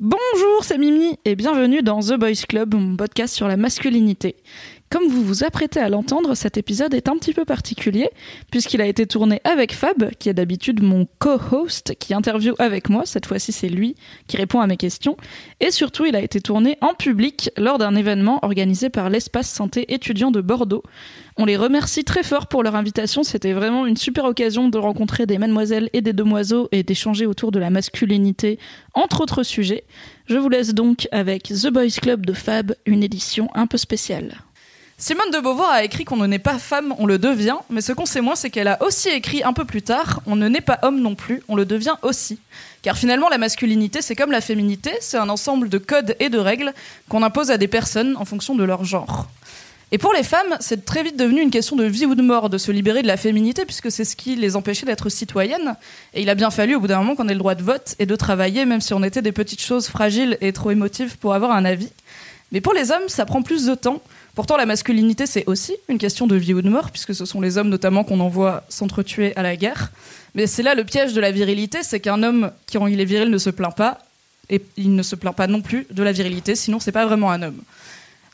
Bonjour, c'est Mimi et bienvenue dans The Boys Club, mon podcast sur la masculinité. Comme vous vous apprêtez à l'entendre, cet épisode est un petit peu particulier, puisqu'il a été tourné avec Fab, qui est d'habitude mon co-host, qui interviewe avec moi, cette fois-ci c'est lui qui répond à mes questions, et surtout il a été tourné en public lors d'un événement organisé par l'Espace Santé étudiant de Bordeaux. On les remercie très fort pour leur invitation, c'était vraiment une super occasion de rencontrer des mademoiselles et des demoiseaux et d'échanger autour de la masculinité, entre autres sujets. Je vous laisse donc avec The Boys Club de Fab, une édition un peu spéciale. Simone de Beauvoir a écrit qu'on ne naît pas femme, on le devient, mais ce qu'on sait moins, c'est qu'elle a aussi écrit un peu plus tard on ne naît pas homme non plus, on le devient aussi. Car finalement, la masculinité, c'est comme la féminité, c'est un ensemble de codes et de règles qu'on impose à des personnes en fonction de leur genre. Et pour les femmes, c'est très vite devenu une question de vie ou de mort de se libérer de la féminité, puisque c'est ce qui les empêchait d'être citoyennes. Et il a bien fallu, au bout d'un moment, qu'on ait le droit de vote et de travailler, même si on était des petites choses fragiles et trop émotives pour avoir un avis. Mais pour les hommes, ça prend plus de temps. Pourtant, la masculinité, c'est aussi une question de vie ou de mort, puisque ce sont les hommes notamment qu'on envoie s'entretuer à la guerre. Mais c'est là le piège de la virilité, c'est qu'un homme qui, quand il est viril, ne se plaint pas, et il ne se plaint pas non plus de la virilité, sinon c'est pas vraiment un homme.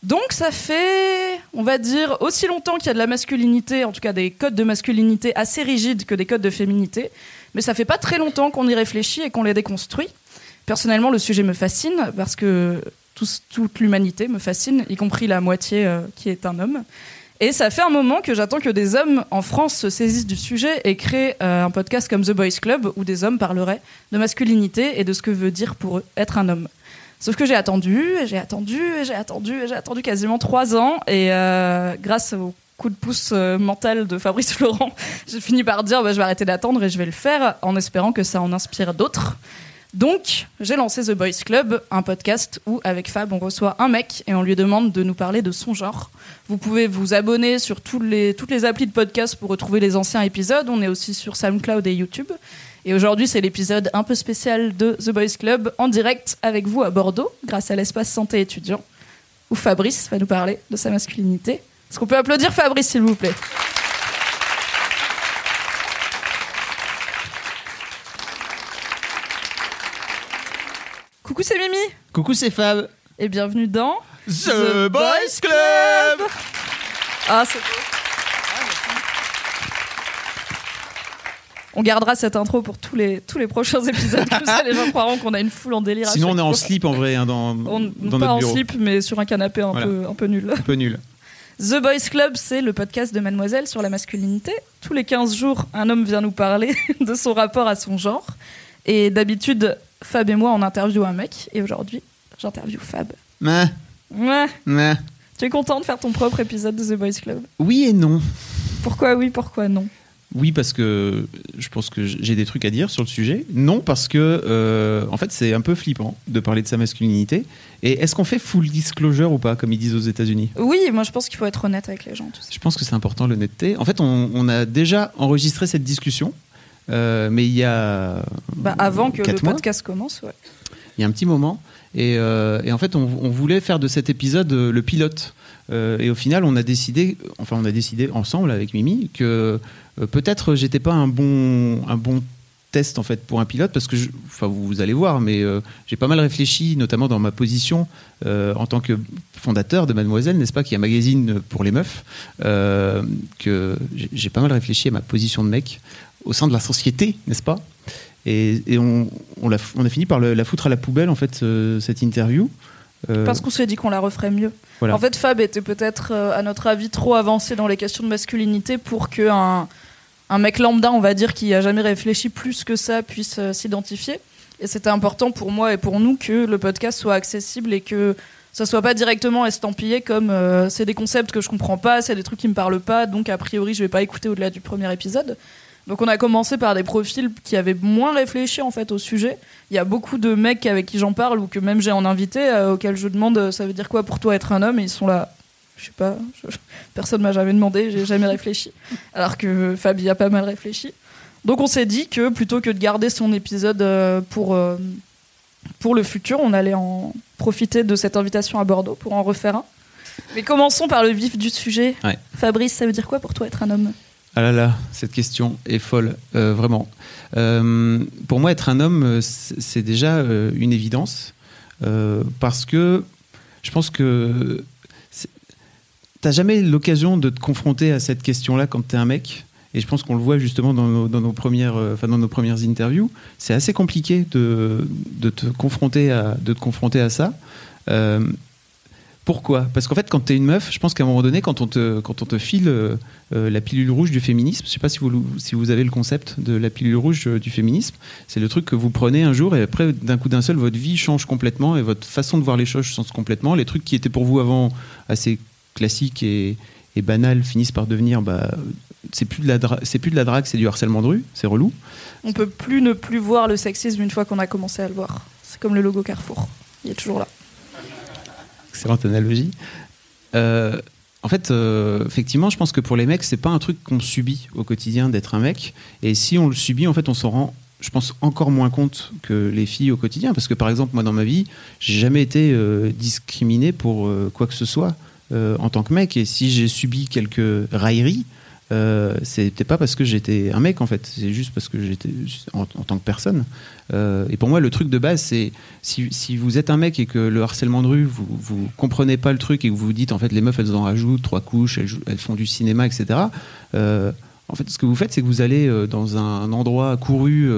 Donc ça fait, on va dire, aussi longtemps qu'il y a de la masculinité, en tout cas des codes de masculinité assez rigides que des codes de féminité, mais ça fait pas très longtemps qu'on y réfléchit et qu'on les déconstruit. Personnellement, le sujet me fascine parce que toute l'humanité me fascine, y compris la moitié euh, qui est un homme. Et ça fait un moment que j'attends que des hommes en France se saisissent du sujet et créent euh, un podcast comme The Boys Club où des hommes parleraient de masculinité et de ce que veut dire pour eux être un homme. Sauf que j'ai attendu, j'ai attendu, j'ai attendu, j'ai attendu quasiment trois ans et euh, grâce au coup de pouce mental de Fabrice Laurent, j'ai fini par dire bah, je vais arrêter d'attendre et je vais le faire en espérant que ça en inspire d'autres. Donc, j'ai lancé The Boys Club, un podcast où, avec Fab, on reçoit un mec et on lui demande de nous parler de son genre. Vous pouvez vous abonner sur les, toutes les applis de podcast pour retrouver les anciens épisodes. On est aussi sur SoundCloud et YouTube. Et aujourd'hui, c'est l'épisode un peu spécial de The Boys Club en direct avec vous à Bordeaux, grâce à l'espace santé étudiant, où Fabrice va nous parler de sa masculinité. Est-ce qu'on peut applaudir Fabrice, s'il vous plaît? Coucou, c'est Mimi. Coucou, c'est Fab. Et bienvenue dans The, Boys Club. Ah, c'est beau. On gardera cette intro pour tous les, tous les prochains épisodes. Comme ça, les gens croiront qu'on a une foule en délire. à Sinon, on est en slip en vrai hein, dans, On, dans pas notre en bureau. slip, mais sur un canapé un, Voilà. peu, un peu nul. Un peu nul. The Boys Club, c'est le podcast de Mademoiselle sur la masculinité. Tous les 15 jours, un homme vient nous parler de son rapport à son genre. Et d'habitude, Fab et moi, on interviewe un mec. Et aujourd'hui, j'interviewe Fab. Mais, Ouais. mais. Tu es content de faire ton propre épisode de The Boys Club? Oui et non. Pourquoi oui, pourquoi non? Oui, parce que je pense que j'ai des trucs à dire sur le sujet. Non, parce que euh, en fait, c'est un peu flippant de parler de sa masculinité. Et est-ce qu'on fait full disclosure ou pas, comme ils disent aux États-Unis? Oui, moi je pense qu'il faut être honnête avec les gens. Tu sais. Je pense que c'est important l'honnêteté. En fait, on, on a déjà enregistré cette discussion, euh, mais il y a Bah, avant que le mois. podcast commence, ouais. il y a un petit moment. Et, euh, et en fait, on, on voulait faire de cet épisode euh, le pilote. Euh, et au final, on a décidé, enfin, on a décidé ensemble avec Mimi que peut-être j'étais pas un bon, un bon test en fait pour un pilote parce que, je- enfin, vous, allez voir, mais j'ai pas mal réfléchi, notamment dans ma position en tant que fondateur de Mademoiselle, n'est-ce pas, qui est un magazine pour les meufs, que j'ai pas mal réfléchi à ma position de mec au sein de la société, n'est-ce pas? Et, et on, on, a fini par le- la foutre à la poubelle, en fait, ce- cette interview. Euh, Parce qu'on s'est dit qu'on la referait mieux. Voilà. En fait, Fab était peut-être, euh, à notre avis, trop avancé dans les questions de masculinité pour que un, un mec lambda, on va dire, qui a jamais réfléchi plus que ça, puisse euh, s'identifier. Et c'était important pour moi et pour nous que le podcast soit accessible et que ça soit pas directement estampillé comme euh, c'est des concepts que je comprends pas, c'est des trucs qui me parlent pas, donc a priori je vais pas écouter au-delà du premier épisode. Donc on a commencé par des profils qui avaient moins réfléchi en fait au sujet. Il y a beaucoup de mecs avec qui j'en parle ou que même j'ai en invité euh, auxquels je demande euh, ça veut dire quoi pour toi être un homme? Et ils sont là. Je sais pas, je- personne m'a jamais demandé, j'ai jamais réfléchi. Alors que Fabi a pas mal réfléchi. Donc on s'est dit que plutôt que de garder son épisode euh, pour, pour le futur, on allait en profiter de cette invitation à Bordeaux pour en refaire un. Mais commençons par le vif du sujet. Ouais. Fabrice, ça veut dire quoi pour toi être un homme? Ah là là, cette question est folle, euh, vraiment. Euh, pour moi, être un homme, euh, c'est déjà une évidence, parce que je pense que t'as jamais l'occasion de te confronter à cette question-là quand t'es un mec. Et je pense qu'on le voit justement dans nos, dans nos premières, enfin dans nos premières interviews. C'est assez compliqué de, de te confronter à, de te confronter à ça. Pourquoi? Parce qu'en fait, quand t'es une meuf, je pense qu'à un moment donné, quand on te, quand on te file euh, euh, la pilule rouge du féminisme. Je sais pas si vous, si vous avez le concept de la pilule rouge euh, du féminisme. C'est le truc que vous prenez un jour et après, d'un coup d'un seul, votre vie change complètement et votre façon de voir les choses change complètement. Les trucs qui étaient pour vous avant assez classiques et, et banals finissent par devenir. Bah, c'est plus de la c'est plus de la drague, c'est du harcèlement de rue, c'est relou. On peut plus ne plus voir le sexisme une fois qu'on a commencé à le voir. C'est comme le logo Carrefour. Il est toujours là. Excellente analogie. Euh, en fait, euh, effectivement, je pense que pour les mecs, c'est pas un truc qu'on subit au quotidien d'être un mec. Et si on le subit, en fait, on s'en rend, je pense, encore moins compte que les filles au quotidien. Parce que, par exemple, moi, dans ma vie, j'ai jamais été euh, discriminé pour quoi que ce soit en tant que mec. Et si j'ai subi quelques railleries, euh, c'était pas parce que j'étais un mec, en fait. C'est juste parce que j'étais en, tant que personne. Euh, et pour moi, le truc de base, c'est si, si vous êtes un mec et que le harcèlement de rue, vous, vous comprenez pas le truc et que vous vous dites en fait les meufs elles en rajoutent trois couches, elles, elles font du cinéma, etc. euh, en fait, ce que vous faites, c'est que vous allez euh, dans un endroit couru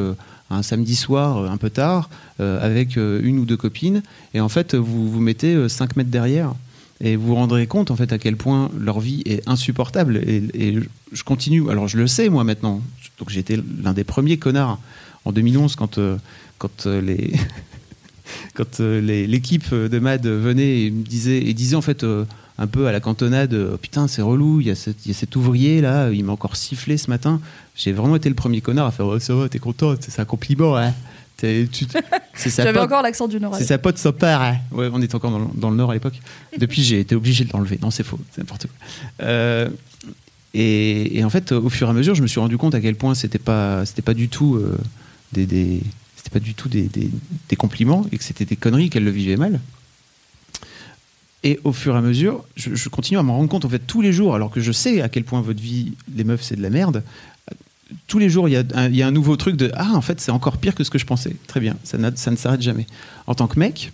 un samedi soir, un peu tard, avec une ou deux copines, et en fait, vous vous mettez 5 mètres derrière. Et vous vous rendrez compte en fait à quel point leur vie est insupportable. Et, je continue. Alors je le sais moi maintenant. Donc j'étais l'un des premiers connards en 2011 quand euh, quand euh, les quand euh, l'équipe de Mad venait et disait et disait en fait un peu à la cantonade euh, putain c'est relou il y, a cet- ouvrier là il m'a encore sifflé ce matin j'ai vraiment été le premier connard à faire oh, ça t'es content c'est un compliment hein T'es- tu- c'est sa J'avais pote- encore l'accent du Nord. c'est sa pote sympa hein. ouais on était encore dans, le- dans le nord à l'époque depuis j'ai été obligé de l'enlever non c'est faux c'est n'importe quoi Euh, et, et en fait au fur et à mesure je me suis rendu compte à quel point c'était pas c'était pas du tout euh, des, des- c'était pas du tout des, des- des compliments et que c'était des conneries qu'elle le vivait mal. Et au fur et à mesure, je, je continue à m'en rendre compte en fait tous les jours, alors que je sais à quel point votre vie, les meufs, c'est de la merde. Tous les jours, il y, a un- nouveau truc de ah en fait c'est encore pire que ce que je pensais. Très bien, ça, ça ne s'arrête jamais. En tant que mec,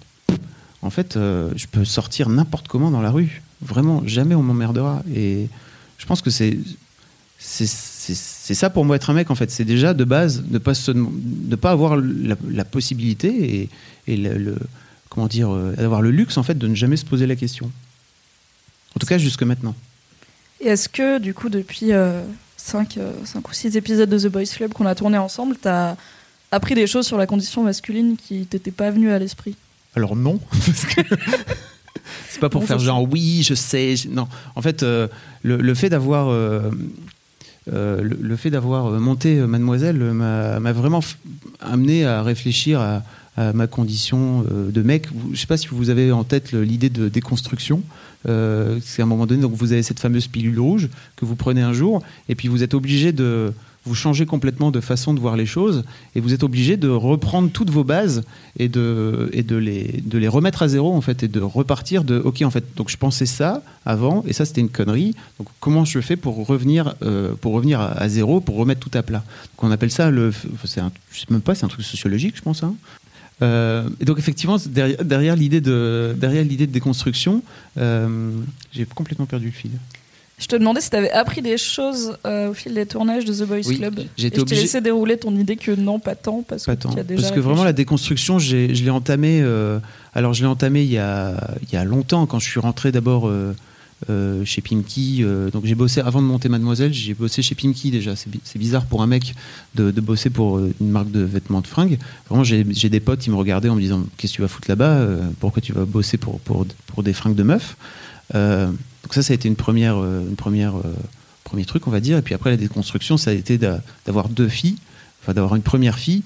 en fait, euh, je peux sortir n'importe comment dans la rue. Vraiment, jamais on m'emmerdera. Et je pense que c'est c'est ça pour moi être un mec en fait. C'est déjà de base ne pas pas avoir la, possibilité et, et le, comment dire euh, avoir le luxe en fait de ne jamais se poser la question. En tout cas jusque maintenant. Et est-ce que, du coup, depuis 5 ou 6 épisodes de The Boys Club qu'on a tourné ensemble, t'as appris des choses sur la condition masculine qui t'étaient pas venues à l'esprit Alors non, parce que c'est pas pour Non, faire genre oui, je sais. je- Non, en fait, euh, le, le fait d'avoir euh, euh, le, le fait d'avoir euh, monté euh, Mademoiselle euh, m'a vraiment amené à réfléchir à, à ma condition euh, de mec. Je sais pas si vous avez en tête l'idée de déconstruction. Euh, c'est à un moment donné, donc vous avez cette fameuse pilule rouge que vous prenez un jour, et puis vous êtes obligé de vous changer complètement de façon de voir les choses, et vous êtes obligé de reprendre toutes vos bases et de, les, remettre à zéro en fait et de repartir de ok en fait donc je pensais ça avant et ça c'était une connerie donc comment je fais pour revenir euh, pour revenir à, à zéro pour remettre tout à plat? Donc on appelle ça le c'est un, je sais même pas c'est un truc sociologique je pense hein. Euh, et donc effectivement derrière, derrière l'idée de derrière l'idée de déconstruction euh, j'ai complètement perdu le fil Je te demandais si t'avais appris des choses euh, au fil des tournages de The Boys Oui, Club. j'ai Et été je t'ai obligé- laissé dérouler ton idée que non, pas tant, parce Pas que tant. tu as déjà Parce que vraiment la déconstruction, je l'ai entamée. alors je l'ai entamée il y a, il y a longtemps quand je suis rentré d'abord euh, chez Pimki. euh, donc j'ai bossé avant de monter Mademoiselle, j'ai bossé chez Pimki déjà. C'est bi- c'est bizarre pour un mec de, bosser pour euh, une marque de vêtements de fringues. Vraiment, j'ai des potes qui me regardaient en me disant qu'est-ce que tu vas foutre là-bas Pourquoi tu vas bosser pour, pour, pour des fringues de meufs? Euh, Donc ça, ça a été une première, une première, premier truc, on va dire. Et puis après, la déconstruction, ça a été d'avoir deux filles, enfin d'avoir une première fille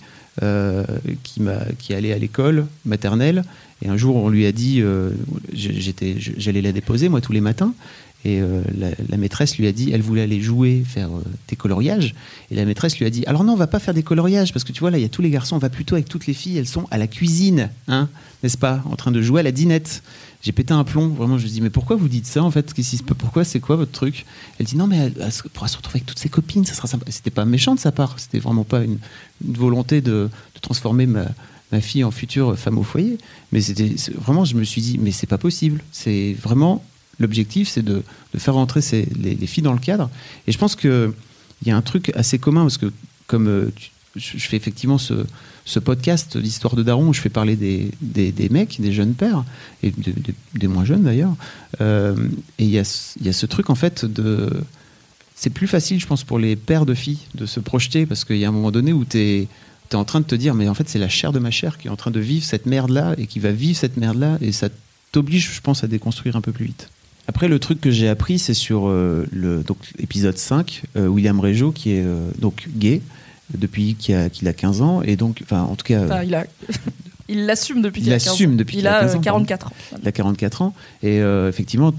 qui, m'a, qui allait à l'école maternelle. Et un jour, on lui a dit, euh, j'allais la déposer, moi, tous les matins. Et euh, la, maîtresse lui a dit, elle voulait aller jouer, faire des coloriages. Et la maîtresse lui a dit, alors non, on va pas faire des coloriages, parce que tu vois, là, il y a tous les garçons, on va plutôt avec toutes les filles, elles sont à la cuisine, hein, n'est-ce pas, en train de jouer à la dinette. J'ai pété un plomb, vraiment, je lui dis, mais pourquoi vous dites ça, en fait Pourquoi, c'est quoi votre truc? Elle dit, non, mais elle, pourra se retrouver avec toutes ses copines, ça sera sympa. C'était pas méchant de sa part, c'était vraiment pas une, volonté de, transformer ma, fille en future femme au foyer. Mais c'était vraiment, je me suis dit, mais c'est pas possible. C'est vraiment l'objectif, c'est de, faire rentrer les, filles dans le cadre. Et je pense qu'il y a un truc assez commun, parce que comme euh, je fais effectivement ce, podcast, l'histoire de Daron, où je fais parler des, des, mecs, des jeunes pères, et des, moins jeunes d'ailleurs. Euh, et il y a, y a, ce truc en fait de. C'est plus facile, je pense, pour les pères de filles de se projeter, parce qu'il y a un moment donné où tu es, es, en train de te dire, mais en fait, c'est la chair de ma chair qui est en train de vivre cette merde-là, et qui va vivre cette merde-là, et ça t'oblige, je pense, à déconstruire un peu plus vite. Après, le truc que j'ai appris, c'est sur euh, le donc, épisode 5, euh, William Régeau, qui est donc gay, depuis qu'il a, a, 15 ans. Et donc, enfin, en tout cas. il a. Il l'assume depuis qu'il a 15 ans. depuis il, a, 44 ans. Il a 44 ans. Et euh, effectivement,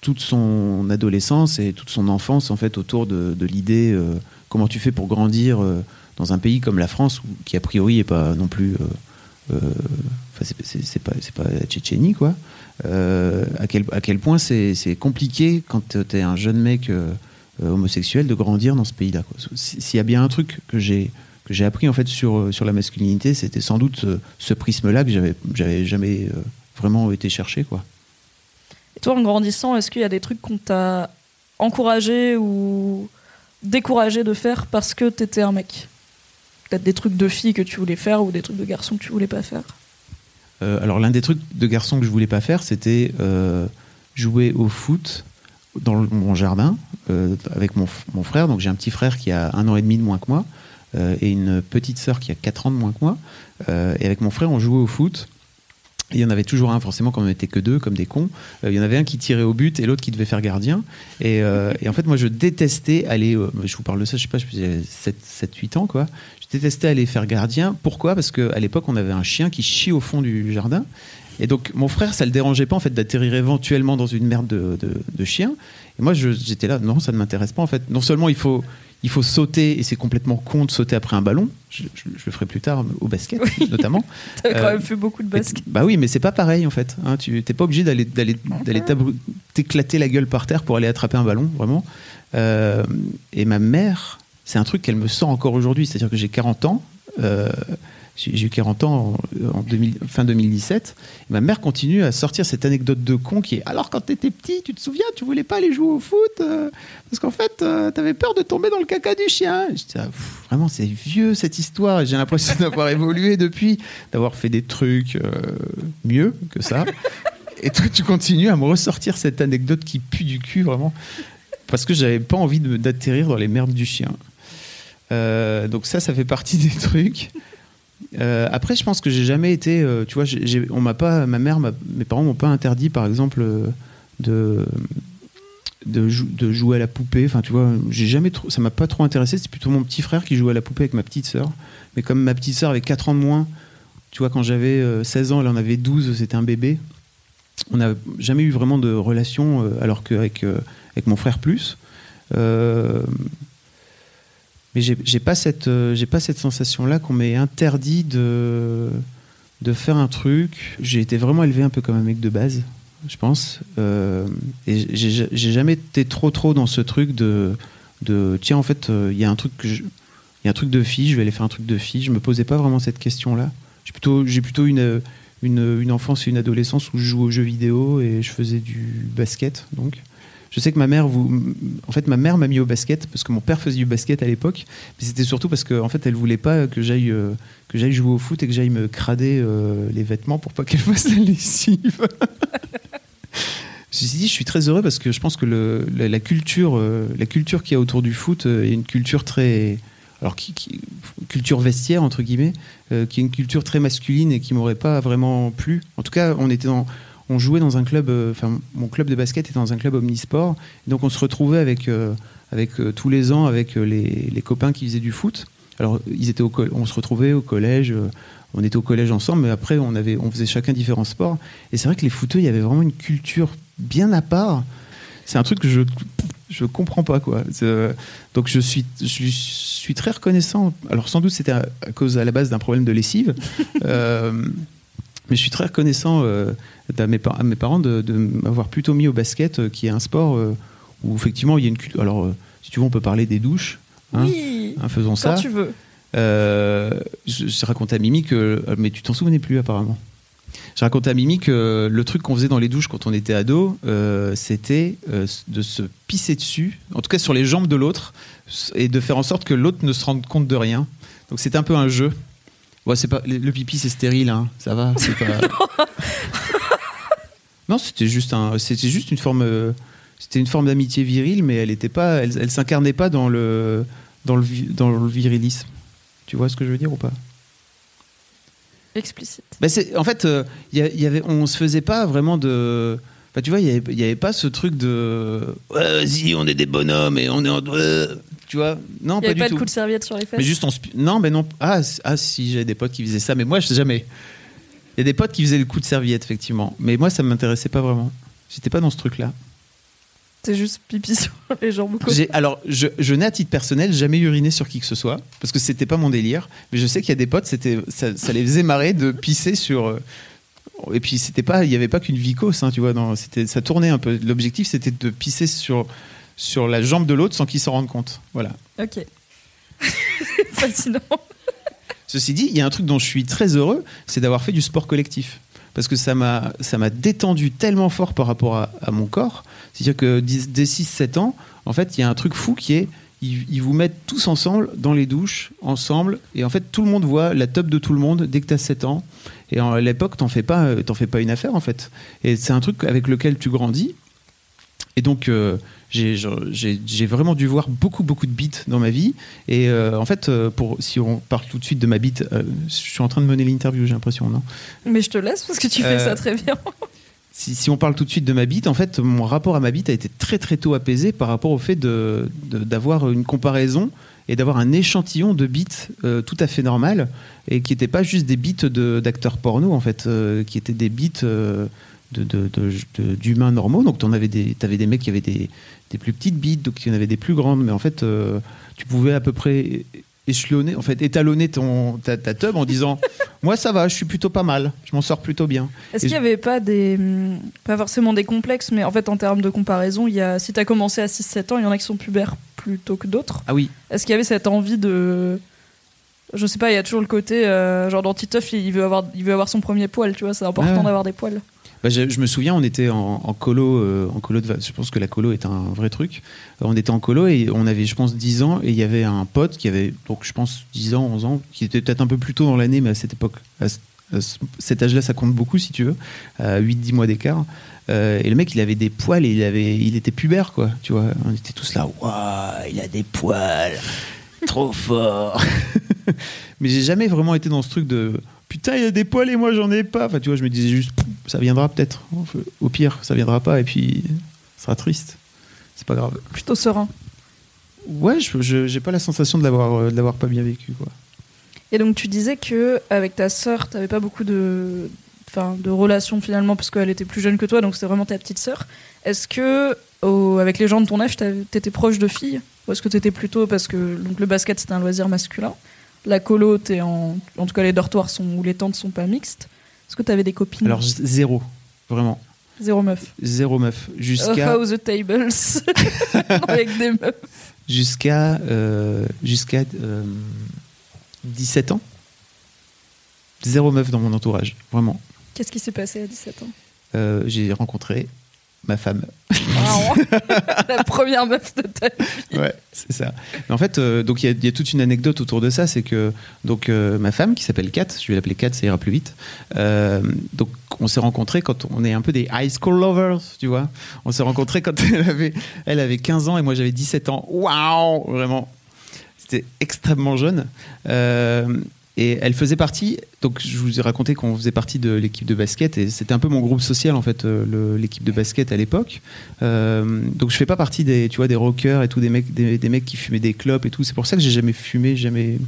toute son adolescence et toute son enfance, en fait, autour de, l'idée euh, comment tu fais pour grandir euh, dans un pays comme la France, qui a priori n'est pas non plus. Enfin, c'est pas, pas la Tchétchénie, quoi. à, quel, à quel point c'est compliqué quand tu es un jeune mec euh, homosexuel de grandir dans ce pays-là. S'il y a bien un truc que j'ai que j'ai appris en fait sur euh, sur la masculinité, c'était sans doute euh, ce, prisme-là que j'avais j'avais jamais vraiment été chercher quoi. Et toi, en grandissant, est-ce qu'il y a des trucs qu'on t'a encouragé ou découragé de faire parce que t'étais un mec? Des trucs de filles que tu voulais faire ou des trucs de garçons que tu voulais pas faire Alors l'un des trucs de garçons que je voulais pas faire, c'était jouer au foot dans mon jardin euh, avec mon, frère. Donc j'ai un petit frère qui a un an et demi de moins que moi euh, et une petite sœur qui a quatre ans de moins que moi. Euh, et avec mon frère, on jouait au foot. Il y en avait toujours un, forcément, quand on n'était que deux, comme des cons. il y en avait un qui tirait au but et l'autre qui devait faire gardien. Et, et, en fait, moi, je détestais aller. je vous parle de ça, je sais pas, je faisais 7-8 ans, quoi. Je détestais aller faire gardien. Pourquoi? Parce qu'à l'époque, on avait un chien qui chie au fond du jardin. Et donc, mon frère, ça le dérangeait pas en fait d'atterrir éventuellement dans une merde de, de, chien. Et moi, j'étais là, non, ça ne m'intéresse pas en fait. Non seulement il faut, il faut sauter, et c'est complètement con de sauter après un ballon. Je, le ferai plus tard au basket, notamment. tu as quand même fait beaucoup de basket. bah oui, mais c'est pas pareil en fait. Hein. tu n'es pas obligé d'aller d'aller t'éclater la gueule par terre pour aller attraper un ballon, vraiment. Euh, et ma mère, c'est un truc qu'elle me sent encore aujourd'hui, c'est-à-dire que j'ai 40 ans. Euh, j'ai eu 40 ans en, fin 2017. ma mère continue à sortir cette anecdote de con qui est alors quand tu étais petit, tu te souviens, tu voulais pas aller jouer au foot euh, parce qu'en fait, euh, tu avais peur de tomber dans le caca du chien. Ah, vraiment, c'est vieux cette histoire. J'ai l'impression d'avoir évolué depuis, d'avoir fait des trucs euh, mieux que ça. Et toi, tu continues à me ressortir cette anecdote qui pue du cul, vraiment, parce que j'avais pas envie d'atterrir dans les merdes du chien. donc ça, ça fait partie des trucs. Euh, après, je pense que j'ai jamais été. Euh, tu vois, on m'a pas. Ma mère, mes parents m'ont pas interdit, par exemple, euh, de. De, jouer à la poupée. Enfin, tu vois, j'ai jamais ça m'a pas trop intéressé. C'est plutôt mon petit frère qui jouait à la poupée avec ma petite sœur. Mais comme ma petite sœur avait 4 ans de moins, tu vois, quand j'avais 16 ans, elle en avait 12, c'était un bébé. On n'a jamais eu vraiment de relation, alors qu'avec avec mon frère plus. Mais j'ai pas cette euh, j'ai pas cette sensation là qu'on m'ait interdit de de faire un truc. J'ai été vraiment élevé un peu comme un mec de base, je pense. Euh, et j'ai jamais été trop trop dans ce truc de de tiens en fait euh, il y a un truc que y a un truc de fille, je vais aller faire un truc de fille. Je me posais pas vraiment cette question là. J'ai plutôt j'ai plutôt une, une une enfance et une adolescence où je jouais aux jeux vidéo et je faisais du basket donc. Je sais que ma mère, vous, en fait, ma mère m'a mis au basket parce que mon père faisait du basket à l'époque, mais c'était surtout parce qu'en en fait, elle voulait pas que j'aille euh, que j'aille jouer au foot et que j'aille me crader euh, les vêtements pour pas qu'elle fasse la lessive. Ceci dit, je suis très heureux parce que je pense que la, culture, euh, culture qu'il y a autour du foot est une culture très, alors culture vestiaire entre guillemets, qui est une culture très masculine et qui m'aurait pas vraiment plu. En tout cas, on était dans on jouait dans un club, euh, enfin mon club de basket était dans un club omnisport, donc on se retrouvait avec, euh, avec euh, tous les ans avec les, les copains qui faisaient du foot. Alors, ils étaient au on se retrouvait au collège, on était au collège ensemble, mais après, on, avait, on faisait chacun différents sports. Et c'est vrai que les footeux, il y avait vraiment une culture bien à part. C'est un truc que je je comprends pas quoi. Donc je suis je suis très reconnaissant. Alors sans doute c'était à, à cause à la base d'un problème de lessive, mais je suis très reconnaissant euh, à, mes, par- à mes parents de, de m'avoir plutôt mis au basket, euh, qui est un sport euh, où effectivement il y a une culture. Alors si tu veux on peut parler des douches. hein. oui, Hein, faisons quand ça. tu veux. Euh, je, je racontais à Mimi que. Mais tu t'en souvenais plus apparemment. Je racontais à Mimi que le truc qu'on faisait dans les douches quand on était ado, euh, c'était euh, de se pisser dessus, en tout cas sur les jambes de l'autre, et de faire en sorte que l'autre ne se rende compte de rien. Donc c'était un peu un jeu. Bon, c'est pas, le pipi c'est stérile, hein, ça va. c'est Pas... non, c'était juste, un, c'était juste une forme. euh, C'était une forme d'amitié virile, mais elle était pas, elle, elle s'incarnait pas dans le, dans le, dans le virilisme. Tu vois ce que je veux dire ou pas? Explicite. Bah, c'est- En fait, euh, il y a- il y avait, on se faisait pas vraiment de. Bah, tu vois, il n'y avait, il y avait pas ce truc de. Ouais, vas-y, on est des bonhommes et on est en. Tu vois Non, Il n'y pas avait du pas tout. de coup de serviette sur les fesses. Mais juste on. Non, mais non. Ah, ah si, j'ai des potes qui faisaient ça, mais moi, je sais jamais. Il y a des potes qui faisaient le coup de serviette, effectivement. Mais moi, ça m'intéressait pas vraiment. J'étais pas dans ce truc-là. C'est juste pipi sur les jambes. Alors, je, je n'ai à titre personnel jamais uriné sur qui que ce soit, parce que c'était pas mon délire. Mais je sais qu'il y a des potes, c'était, ça, ça les faisait marrer de pisser sur. euh, Et puis, c'était pas, il n'y avait pas qu'une vicose, hein, tu vois. Non, c'était, ça tournait un peu. L'objectif, c'était de pisser sur, sur la jambe de l'autre sans qu'il s'en rende compte. Voilà. Ok. Fascinant. Ceci dit, il y a un truc dont je suis très heureux, c'est d'avoir fait du sport collectif. Parce que ça m'a, ça m'a détendu tellement fort par rapport à, à mon corps. C'est-à-dire que dès dès 6-7 ans, en fait, il y a un truc fou qui est, ils, vous mettent tous ensemble dans les douches, ensemble, et en fait, tout le monde voit la top de tout le monde dès que tu as 7 ans. Et à l'époque, t'en fais pas, euh, t'en fais pas une affaire, en fait. Et c'est un truc avec lequel tu grandis. Et donc, euh, j'ai vraiment dû voir beaucoup, beaucoup de bites dans ma vie. Et euh, en fait, euh, pour, si on parle tout de suite de ma bite, euh, je suis en train de mener l'interview, j'ai l'impression, non? Mais je te laisse parce que tu fais Euh, ça très bien. si, si on parle tout de suite de ma bite, en fait, mon rapport à ma bite a été très très tôt apaisé par rapport au fait de- de- d'avoir une comparaison et d'avoir un échantillon de bites euh, tout à fait normal et qui n'étaient pas juste des bites de- d'acteurs porno, en fait, euh, qui étaient des bites euh, de- de- de- de- d'humains normaux. Donc, tu avais, t'avais des mecs qui avaient des, des plus petites bites, donc il y en avait des plus grandes, mais en fait, euh, tu pouvais à peu près échelonner, en fait, étalonner ton, ta, ta tub en disant Moi, ça va, je suis plutôt pas mal, je m'en sors plutôt bien. Est-ce qu'il n'y avait pas des. hum, Pas forcément des complexes, mais en fait, en termes de comparaison, il y a, si tu as commencé à 6-7 ans, il y en a qui sont pubères plutôt que d'autres. Ah oui, Est-ce qu'il y avait cette envie de. Je sais pas, il y a toujours le côté. euh, genre dans Titeuf, il veut, avoir, il veut avoir son premier poil, tu vois, c'est important Ah ouais. d'avoir des poils. Bah, je, me souviens, on était en, colo, euh, en colo va- je pense que la colo est un vrai truc. Euh, On était en colo et on avait, je pense, 10 ans et il y avait un pote qui avait, donc je pense, 10 ans, 11 ans, qui était peut-être un peu plus tôt dans l'année, mais à cette époque, à, ce- à ce- cet âge-là, ça compte beaucoup si tu veux, à 8-10 mois d'écart. Euh, et le mec, il avait des poils et il, avait, il était pubère, quoi, tu vois. On était tous là, waouh, il a des poils, trop fort. mais j'ai jamais vraiment été dans ce truc de putain, il a des poils et moi j'en ai pas. Enfin, tu vois, je me disais juste, ça viendra peut-être. Au pire, ça viendra pas et puis ça sera triste. C'est pas grave. Plutôt serein. Ouais, je j'ai pas la sensation de l'avoir euh, de l'avoir pas bien vécu, quoi. Et donc tu disais que avec ta sœur, t'avais pas beaucoup de, enfin, de relations finalement parce qu'elle était plus jeune que toi, donc c'était vraiment ta petite sœur. Est-ce que au- avec les gens de ton âge, t'étais proche de filles? Ou est-ce que t'étais plutôt parce que donc le basket c'était un loisir masculin, la colo t'es en, en tout cas les dortoirs sont ou les tentes sont pas mixtes. Est-ce que t'avais des copines Alors zéro, vraiment Zéro meuf. zéro meuf jusqu'à How the tables avec des meufs. jusqu'à euh, jusqu'à euh, 17 ans. Zéro meuf dans mon entourage, vraiment. Qu'est-ce qui s'est passé à 17 ans? Euh, j'ai rencontré ma femme. La première meuf de ta vie. Ouais, c'est ça. Mais en fait, euh, donc il y, a- il y a toute une anecdote autour de ça, c'est que donc euh, ma femme qui s'appelle Kat, je vais l'appeler Kat, ça ira plus vite. euh, donc on s'est rencontrés quand on est un peu des high school lovers, tu vois. On s'est rencontrés quand elle avait, elle avait 15 ans et moi j'avais 17 ans. Waouh, vraiment. C'était extrêmement jeune. Et elle faisait partie. Donc, je vous ai raconté qu'on faisait partie de l'équipe de basket et c'était un peu mon groupe social en fait, euh, l'équipe de basket à l'époque. Euh, donc, je fais pas partie des, tu vois, des rockers et tout, des mecs, des, mecs qui fumaient des clopes et tout. C'est pour ça que j'ai jamais fumé, jamais.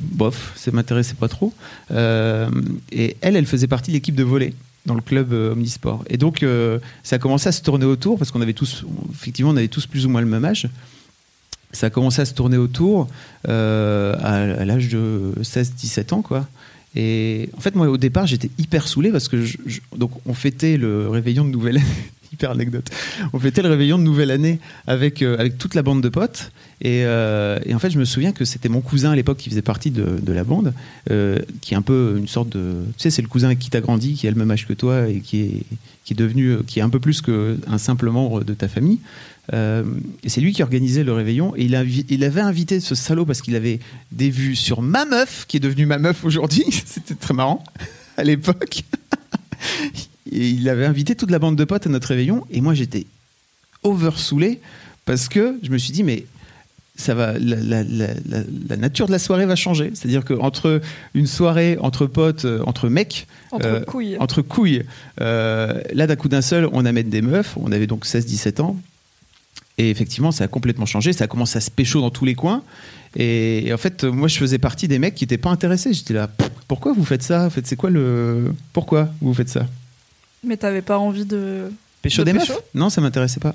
bof, ça m'intéressait pas trop. Euh, et elle, elle faisait partie de l'équipe de volley dans le club euh, Omnisport. Et donc, ça a commencé à se tourner autour parce qu'on avait tous, effectivement, on avait tous plus ou moins le même âge. Ça a commencé à se tourner autour euh, à, l'âge de 16-17 ans, quoi. Et en fait, moi, au départ, j'étais hyper saoulé parce que donc on fêtait le réveillon de nouvelle année. hyper anecdote. On fêtait le réveillon de nouvelle année avec euh, avec toute la bande de potes. Et, euh, et en fait, je me souviens que c'était mon cousin à l'époque qui faisait partie de, la bande, qui est un peu une sorte de, tu sais, c'est le cousin qui t'as grandi, qui a le même âge que toi et qui est qui est devenu, qui est un peu plus qu'un simple membre de ta famille. Euh, c'est lui qui organisait le réveillon. Et il, invi- il avait invité ce salaud parce qu'il avait des vues sur ma meuf, qui est devenue ma meuf aujourd'hui. C'était très marrant à l'époque. et il avait invité toute la bande de potes à notre réveillon. Et moi, j'étais over saoulé parce que je me suis dit, mais ça va, la, la- la- la- la nature de la soirée va changer. C'est-à-dire qu'entre une soirée entre potes, euh, entre mecs, Entre Euh, couilles. entre couilles. Euh, là, d'un coup d'un seul, on amène des meufs. On avait donc 16-17 ans. Et effectivement, ça a complètement changé. Ça a commencé à se pécho dans tous les coins. Et, et en fait, moi, je faisais partie des mecs qui n'étaient pas intéressés. J'étais là, pourquoi vous faites ça? En fait, c'est quoi le. Pourquoi vous faites ça? Mais t'avais pas envie de. Pécho De des pécho? meufs? Non, ça m'intéressait pas.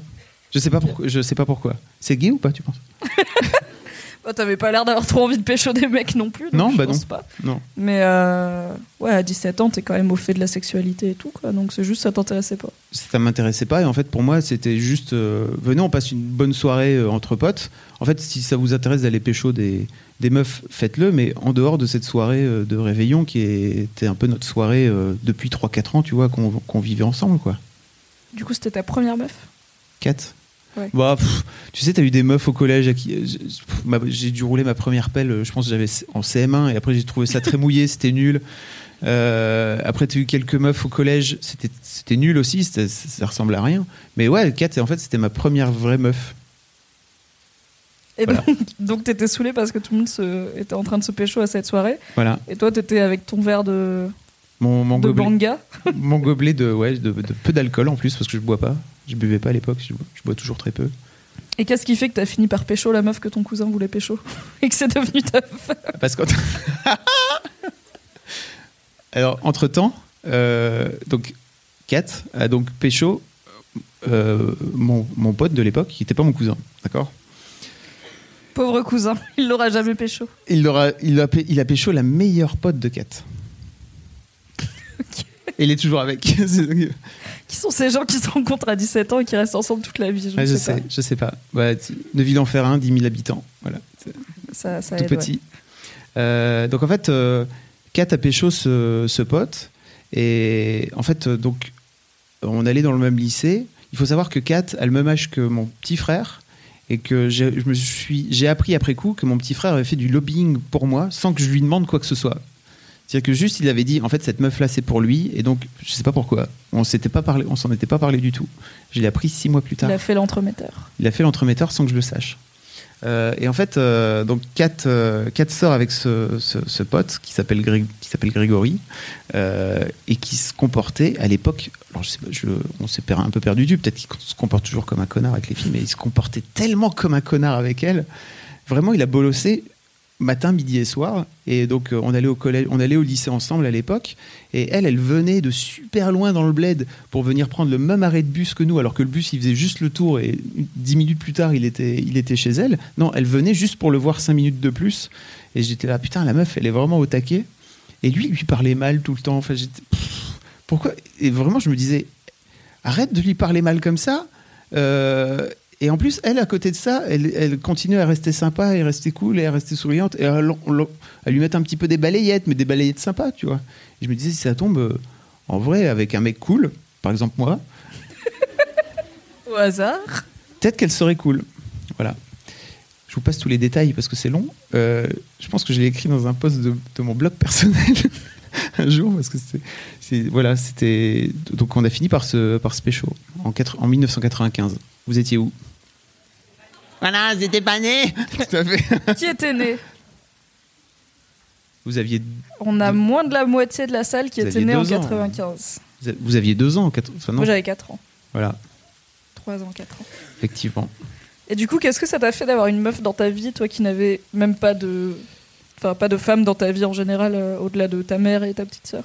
Je sais pas pourquoi. Je sais pas pourquoi. C'est gay ou pas, tu penses? Bah, t'avais pas l'air d'avoir trop envie de pécho des mecs non plus. donc Non, je bah pense non. Pas. Non. Mais euh, ouais, à 17 ans, t'es quand même au fait de la sexualité et tout, quoi. Donc c'est juste ça t'intéressait pas. ça m'intéressait pas et en fait pour moi c'était juste euh, venez on passe une bonne soirée euh, entre potes en fait si ça vous intéresse d'aller pécho des, des meufs faites-le mais en dehors de cette soirée euh, de réveillon qui était un peu notre soirée euh, depuis 3-4 ans tu vois qu'on qu'on vivait ensemble quoi Du coup, c'était ta première meuf? 4 Ouais. Bah, pff, tu sais, t'as eu des meufs au collège euh, j'ai- dû rouler ma première pelle. euh, Je pense que j'avais en CM1 et après j'ai trouvé ça très mouillé, c'était nul. Euh, après, t'as eu quelques meufs au collège, c'était nul aussi, ça, ça ressemblait à rien. Mais ouais, Kat, en fait, c'était ma première vraie meuf. Et Voilà. donc, donc t'étais saoulé parce que tout le monde se- était en train de se pécho à cette soirée. Voilà, Et toi, t'étais avec ton verre de, mon, mon de gobelet, banga. mon gobelet de, ouais, de, de peu d'alcool en plus parce que je bois pas. Je buvais pas à l'époque, je, bois- je bois toujours très peu. Et qu'est-ce qui fait que t'as fini par pécho la meuf que ton cousin voulait pécho Et que c'est devenu ta Parce que. Alors, entre-temps, euh, donc, Kat a donc pécho euh, mon, mon pote de l'époque, qui n'était pas mon cousin, d'accord? Pauvre cousin, il l'aura jamais pécho. il, l'aura- il, a, il a pécho la meilleure pote de Kat. Et il est toujours avec. C'est- Qui sont ces gens qui se rencontrent à 17 ans et qui restent ensemble toute la vie? Je, Ouais, ne je sais, sais, je sais pas. Ouais, tu- Neuville-en-Ferrain, 10 000 habitants. Voilà. C'est pas. Ça, ça tout aide, ouais. petit. Euh, donc en fait, euh, Kat a pécho ce, ce pote. Et en fait, euh, donc, on allait dans le même lycée. Il faut savoir que Kat a le même âge que mon petit frère. Et que j'ai- je me suis, j'ai appris après coup que mon petit frère avait fait du lobbying pour moi sans que je lui demande quoi que ce soit. C'est-à-dire que juste il avait dit en fait cette meuf là c'est pour lui et donc je sais pas pourquoi on s'était pas parlé on s'en était pas parlé du tout. Je l'ai appris six mois plus tard. Il a fait l'entremetteur. Il a fait l'entremetteur sans que je le sache. Euh, et en fait, euh, donc Kat, euh, Kat sort avec ce, ce- ce pote qui s'appelle Gré- qui s'appelle Grégory euh, et qui se comportait à l'époque. Alors je sais pas, je- on s'est un peu perdu du. Peut-être qu'il se comporte toujours comme un connard avec les filles, mais il se comportait tellement comme un connard avec elle. Vraiment, il a bolossé matin, midi et soir. Et donc, euh, on allait au collège, on allait au lycée ensemble à l'époque. Et elle, elle venait de super loin dans le bled pour venir prendre le même arrêt de bus que nous, alors que le bus, il faisait juste le tour et dix minutes plus tard, il était, il était chez elle. Non, elle venait juste pour le voir cinq minutes de plus. Et j'étais là, putain, la meuf, elle est vraiment au taquet. Et lui, il lui parlait mal tout le temps. Enfin, j'étais, pourquoi? Et vraiment, je me disais, arrête de lui parler mal comme ça. Euh, et en plus, elle, à côté de ça, elle, elle continue à rester sympa et rester cool et à rester souriante et à, à lui mettre un petit peu des balayettes, mais des balayettes sympas, tu vois. Et je me disais, si ça tombe euh, en vrai avec un mec cool, par exemple moi, Au hasard. peut-être qu'elle serait cool. Voilà. Je vous passe tous les détails parce que c'est long. Euh, je pense que je l'ai écrit dans un post de, de mon blog personnel un jour parce que c'est, voilà, c'était donc on a fini par se par se pécho en, en 1995. Vous étiez où? Voilà, j'étais pas né. Tout à fait. Qui était né? Vous aviez, On a Deux- moins de la moitié de la salle qui Vous était née en deux ans. 95. vous aviez deux ans, quatre- enfin, non, Moi j'avais 4 ans. voilà, 3 ans, 4 ans. effectivement. Et du coup, qu'est-ce que ça t'a fait d'avoir une meuf dans ta vie, toi qui n'avais même pas de. Enfin, pas de femme dans ta vie en général, euh, au-delà de ta mère et ta petite sœur?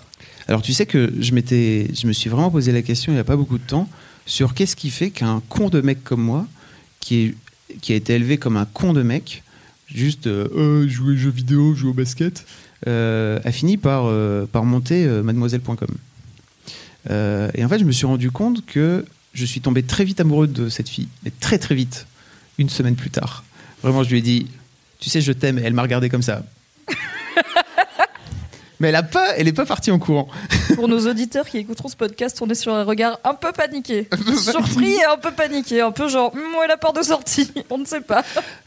Alors tu sais que je m'étais, je me suis vraiment posé la question il n'y a pas beaucoup de temps sur qu'est-ce qui fait qu'un con de mec comme moi, qui est, a été élevé comme un con de mec, juste euh, Euh, jouer aux jeux vidéo, jouer au basket, euh, a fini par par monter mademoiselle.com. Et en fait, je me suis rendu compte que je suis tombé très vite amoureux de cette fille, mais très très vite, une semaine plus tard. Vraiment, je lui ai dit, tu sais, je t'aime. Et elle m'a regardé comme ça. Mais elle a pas, elle est pas partie en courant. Pour nos auditeurs qui écouteront ce podcast, on est sur un regard un peu paniqué. Surpris et un peu paniqué. Un peu genre, où est la porte de sortie On ne sait pas.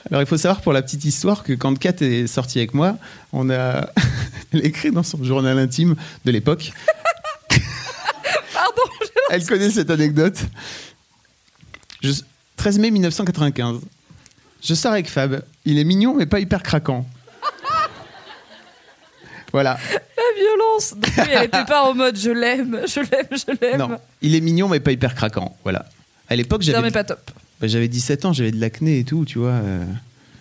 Alors il faut savoir pour la petite histoire que quand Kat est sortie avec moi, on a elle écrit dans son journal intime de l'époque. Pardon, Elle connaît cette anecdote. Je- 13 mai 1995. Je sors avec Fab. Il est mignon mais pas hyper craquant. Voilà. la violence Donc elle était pas en mode je l'aime, je l'aime, je l'aime. Non, il est mignon mais pas hyper craquant. Voilà. À l'époque, j'avais mais pas top. bah, j'avais 17 ans, j'avais de l'acné et tout, tu vois. euh.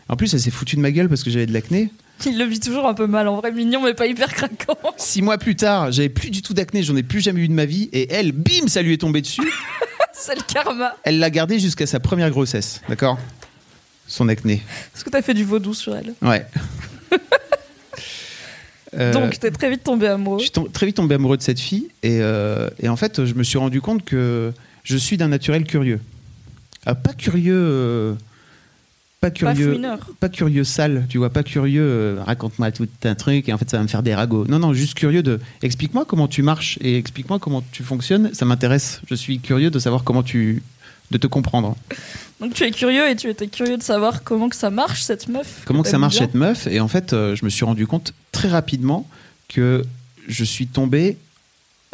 En plus, elle s'est foutue de ma gueule parce que j'avais de l'acné. Il le vit toujours un peu mal, en vrai mignon mais pas hyper craquant. Six mois plus tard, j'avais plus du tout d'acné, j'en ai plus jamais eu de ma vie. Et elle, bim, ça lui est tombé dessus. C'est le karma. Elle l'a gardé jusqu'à sa première grossesse, d'accord? Son acné. Est-ce que t'as fait du vaudou sur elle Ouais. Euh, Donc t'es très vite tombé amoureux. je suis tom- très vite tombé amoureux de cette fille et, euh, et en fait, je me suis rendu compte que je suis d'un naturel curieux. Ah, pas curieux, euh, pas curieux, pas curieux sale, tu vois, pas curieux. Raconte-moi tout un truc et en fait, ça va me faire des ragots. Non, non, juste curieux de. Explique-moi comment tu marches et explique-moi comment tu fonctionnes. Ça m'intéresse. Je suis curieux de savoir comment tu, de te comprendre. Donc tu es curieux et tu étais curieux de savoir comment que ça marche cette meuf. comment que ça marche bien. cette meuf et en fait euh, je me suis rendu compte très rapidement que je suis tombé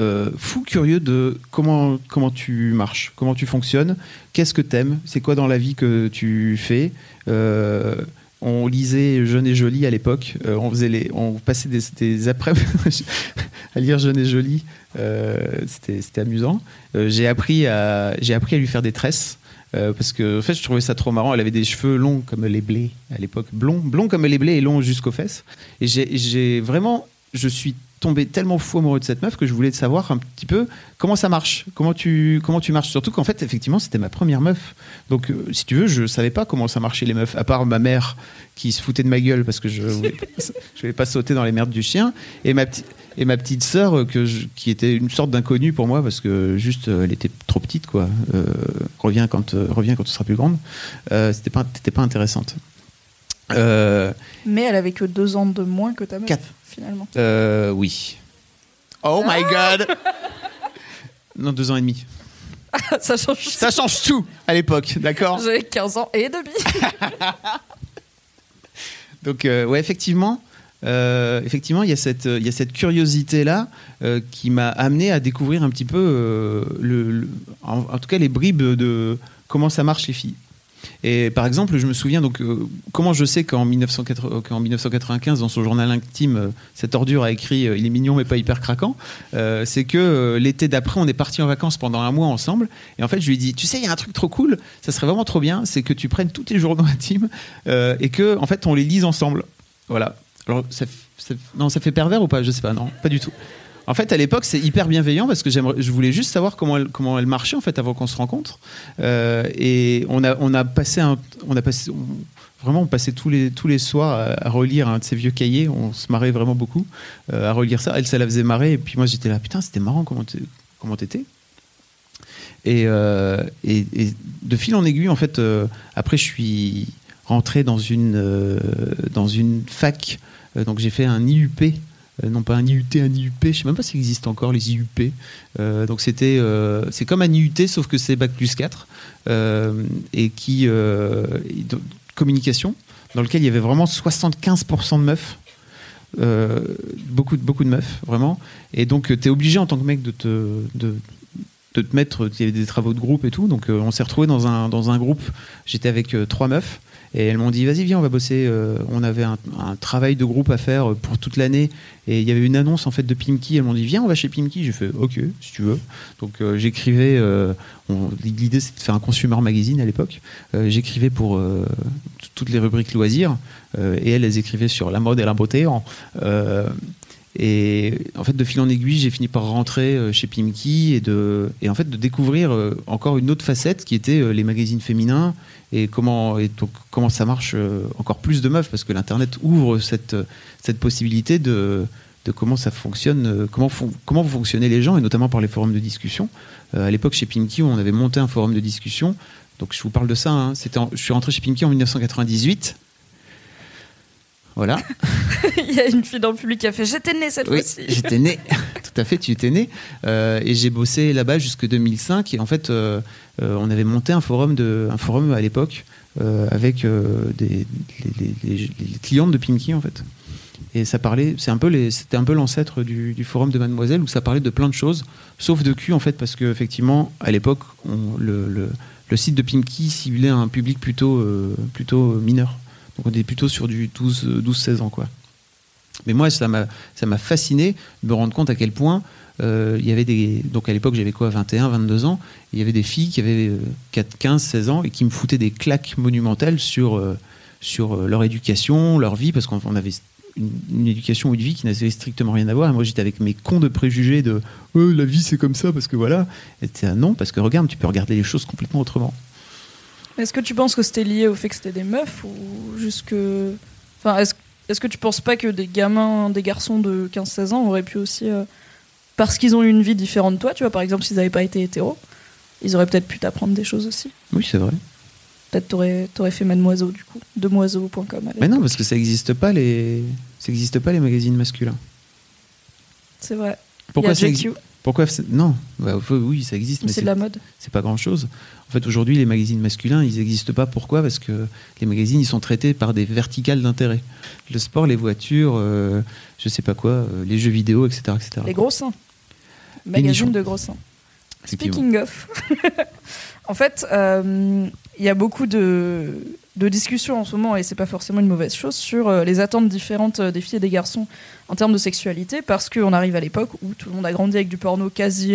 euh, fou curieux de comment comment tu marches comment tu fonctionnes qu'est-ce que t'aimes c'est quoi dans la vie que tu fais Euh, on lisait Jeune et Jolie à l'époque. Euh, on faisait les, on passait des, des après à lire Jeune et Jolie. Euh, c'était, c'était amusant. Euh, j'ai appris à, j'ai appris à lui faire des tresses. Euh, parce que en fait, je trouvais ça trop marrant. Elle avait des cheveux longs comme les blés à l'époque, blonds, blonds comme les blés et longs jusqu'aux fesses. Et j'ai vraiment, je suis tombé tellement fou amoureux de cette meuf que je voulais savoir un petit peu comment ça marche, comment tu, comment tu marches. Surtout qu'en fait, effectivement, c'était ma première meuf. Donc, euh, si tu veux, je savais pas comment ça marchait les meufs, à part ma mère qui se foutait de ma gueule parce que je voulais pas, je voulais pas sauter dans les merdes du chien, et ma petite et ma petite sœur euh, que je- qui était une sorte d'inconnue pour moi parce que juste euh, elle était trop petite quoi. Euh, reviens quand reviens quand tu seras plus grande. C'était pas t'étais pas intéressante. Mais elle avait que deux ans de moins que ta meuf, Quatre. Finalement. euh, oui. Oh my god. Non, deux ans et demi. ça change. Ça change tout à l'époque, d'accord J'avais 15 ans et demi. Donc, euh, ouais, effectivement, euh, effectivement, il y a cette, il y a cette curiosité là qui m'a amené à découvrir un petit peu euh, le, le- en, en tout cas les bribes de comment ça marche les filles. Et par exemple, je me souviens donc euh, comment je sais qu'en 1980 qu'en 1995 dans son journal intime, euh, cette ordure a écrit euh, "Il est mignon mais pas hyper craquant". Euh, c'est que euh, l'été d'après, on est parti en vacances pendant un mois ensemble. Et en fait, je lui ai dit "Tu sais, il y a un truc trop cool. Ça serait vraiment trop bien, c'est que tu prennes tous tes journaux intimes euh, et que en fait on les lise ensemble." Voilà. Alors, ça, non, ça fait pervers ou pas? Je sais pas, non, pas du tout. En fait, à l'époque, c'est hyper bienveillant parce que je voulais juste savoir comment elle, comment elle marchait en fait avant qu'on se rencontre. Euh, et on a, on a passé un, on a passé, vraiment, on passait tous les, tous les soirs à, relire un de ces vieux cahiers. On se marrait vraiment beaucoup euh, à relire ça. Elle, ça la faisait marrer. Et puis moi, j'étais là, putain, c'était marrant comment comment t'étais. Et, euh, et, et de fil en aiguille, en fait, après, je suis rentré dans une, dans une fac. Donc, j'ai fait un IUP. Euh, non pas un IUT, un IUP, je sais même pas s'il existe encore les IUP. Euh, donc c'était, euh, c'est comme un IUT sauf que c'est bac plus 4 euh, et qui communication dans lequel il y avait vraiment 75% de meufs. Beaucoup, beaucoup de meufs, vraiment. Et donc, tu es obligé en tant que mec de te, mettre. Il y avait des travaux de groupe et tout. Donc, on s'est retrouvé dans un, dans un groupe. J'étais avec trois meufs. Et elles m'ont dit, vas-y, viens, on va bosser. Euh, on avait un, travail de groupe à faire pour toute l'année. Et il y avait une annonce en fait de Pimki. Elles m'ont dit, viens, on va chez Pimki. J'ai fait, ok, si tu veux. Donc euh, j'écrivais. euh, L'idée, c'était de faire un consumer magazine à l'époque. Euh, j'écrivais pour euh, toutes les rubriques loisirs. Euh, et elles, elles écrivaient sur la mode et la beauté. euh, et en fait, de fil en aiguille, j'ai fini par rentrer euh, chez Pimki et, de, et en fait de découvrir euh, encore une autre facette qui était euh, les magazines féminins et comment, et donc, comment ça marche encore plus de meufs parce que l'Internet ouvre cette, cette possibilité de, de comment ça fonctionne, comment, fon- comment fonctionnez les gens et notamment par les forums de discussion. À l'époque, chez Pimki, on avait monté un forum de discussion. Donc je vous parle de ça. hein. Je suis rentré chez Pimki en 1998. Voilà. Il y a une fille dans le public qui a fait J'étais née cette Oui, fois-ci. j'étais né. Tout à fait, tu étais né. Euh, et j'ai bossé là-bas jusque 2005. Et en fait, euh, euh, on avait monté un forum, de, un forum à l'époque euh, avec des, les, les- les- les clientes de Pimki, en fait. Et ça parlait, c'est un peu les, c'était un peu l'ancêtre du, du forum de Mademoiselle où ça parlait de plein de choses, sauf de cul en fait, parce que effectivement, à l'époque, le, le, le site de Pimki ciblait un public plutôt, plutôt mineur. Donc on est plutôt sur du 12, euh, 12-16 ans, quoi. Mais moi, ça m'a, fasciné de me rendre compte à quel point euh, il y avait des. Donc à l'époque, j'avais quoi, 21, 22 ans. Il y avait des filles qui avaient euh, 4, 15, 16 ans et qui me foutaient des claques monumentales sur, euh, sur leur éducation, leur vie, parce qu'on on avait une, éducation ou une vie qui n'avait strictement rien à voir. Et moi, j'étais avec mes cons de préjugés de Euh, la vie, c'est comme ça, parce que voilà. Et non, parce que regarde, tu peux regarder les choses complètement autrement. Est-ce que tu penses que c'était lié au fait que c'était des meufs ou juste que. Enfin, est-ce est-ce que tu penses pas que des gamins, des garçons de 15-16 ans auraient pu aussi. euh, Parce qu'ils ont eu une vie différente de toi, tu vois, par exemple, s'ils n'avaient pas été hétéros, ils auraient peut-être pu t'apprendre des choses aussi. Oui, c'est vrai. Peut-être t'aurais t'aurais fait Mademoiseau, du coup. Demoiseau.com. Mais non, parce que ça n'existe pas les, ça existe pas les magazines masculins. C'est vrai. Pourquoi Il y a Pourquoi c'est- Non, Bah, oui, ça existe, mais mais c'est c'est de la mode. c'est pas grand chose. En fait, aujourd'hui, les magazines masculins, ils n'existent pas. Pourquoi? Parce que les magazines, ils sont traités par des verticales d'intérêt. Le sport, les voitures, euh, je sais pas quoi, euh, les jeux vidéo, etc. etc. Les gros seins. Magazine de gros seins. Speaking of, en fait, euh, il y a beaucoup de, de discussions en ce moment, et c'est pas forcément une mauvaise chose, sur euh, les attentes différentes des filles et des garçons en termes de sexualité, parce qu'on arrive à l'époque où tout le monde a grandi avec du porno quasi.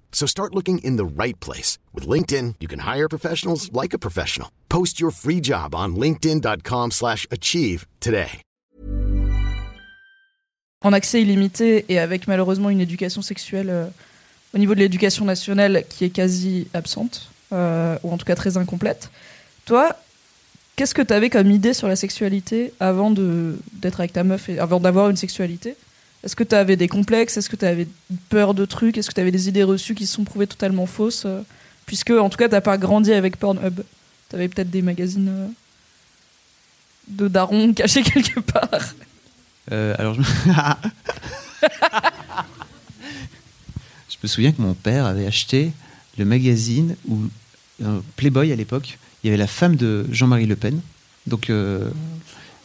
So start looking in the right place. With LinkedIn, you can hire professionals like a professional. Post your free job on linkedin.com/achieve slash achieve today. en accès illimité et avec malheureusement une éducation sexuelle euh, au niveau de l'éducation nationale qui est quasi absente, euh, ou en tout cas très incomplète. Toi, qu'est-ce que tu avais comme idée sur la sexualité avant d'être avec ta meuf et avant d'avoir une sexualité? Est-ce que tu avais des complexes? Est-ce que tu avais peur de trucs? Est-ce que tu avais des idées reçues qui se sont prouvées totalement fausses euh, Puisque, en tout cas, t'as pas grandi avec Pornhub. Tu avais peut-être des magazines euh, de darons cachés quelque part. Euh, alors, je... je me souviens que mon père avait acheté le magazine où Playboy à l'époque, il y avait la femme de Jean-Marie Le Pen, donc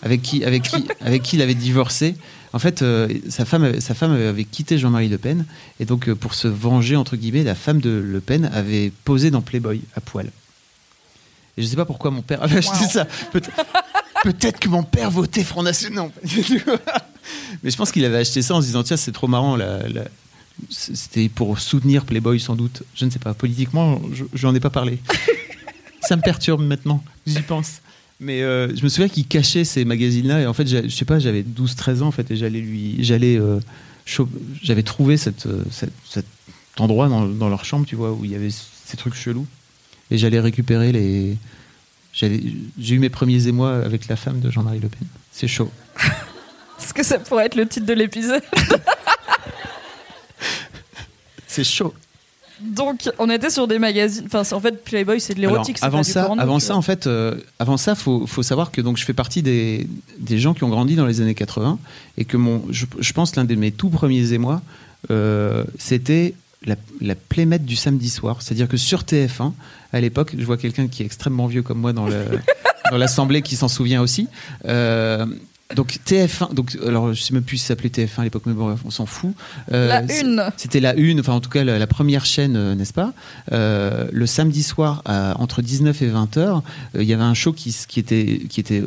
avec qui, avec qui, avec qui il avait divorcé. En fait, euh, sa femme, avait- sa femme avait quitté Jean-Marie Le Pen, et donc euh, pour se venger entre guillemets, la femme de Le Pen avait posé dans Playboy à poil. Et je sais pas pourquoi mon père avait acheté Wow. ça. Peut- Peut-être que mon père votait Front National. Mais je pense qu'il avait acheté ça en se disant tiens c'est trop marrant la- la- C'était pour soutenir Playboy sans doute. Je ne sais pas. Politiquement, je n'en ai pas parlé. ça me perturbe maintenant. J'y pense. Mais euh, je me souviens qu'il cachait ces magazines-là et en fait, je sais pas, j'avais 12-13 ans en fait et j'allais lui, j'allais, euh, j'avais trouvé cette, euh, cette- cet endroit dans, dans leur chambre, tu vois, où il y avait ces trucs chelous et j'allais récupérer les. J'ai eu mes premiers émois avec la femme de Jean-Marie Le Pen. C'est chaud. Est-ce que ça pourrait être le titre de l'épisode? C'est chaud. Donc, on était sur des magazines. Enfin, en fait, Playboy, c'est de l'érotique. avant pas du ça, porno, avant ça, en fait, euh, avant ça, faut, faut savoir que donc je fais partie des, des gens qui ont grandi dans les années 80 et que mon, je, je pense l'un de mes tout premiers émois, euh, c'était la, la playmate du samedi soir. C'est-à-dire que sur TF1, à l'époque, je vois quelqu'un qui est extrêmement vieux comme moi dans le dans l'assemblée qui s'en souvient aussi. Euh, donc TF1, donc alors je sais même plus si ça s'appelait TF1 à l'époque, mais bon, on s'en fout. Euh, La une. c'était la une, enfin en tout cas la, la première chaîne, euh, n'est-ce pas? Euh, Le samedi soir, à- entre 19 et 20 heures, euh, il y avait un show qui était, qui était,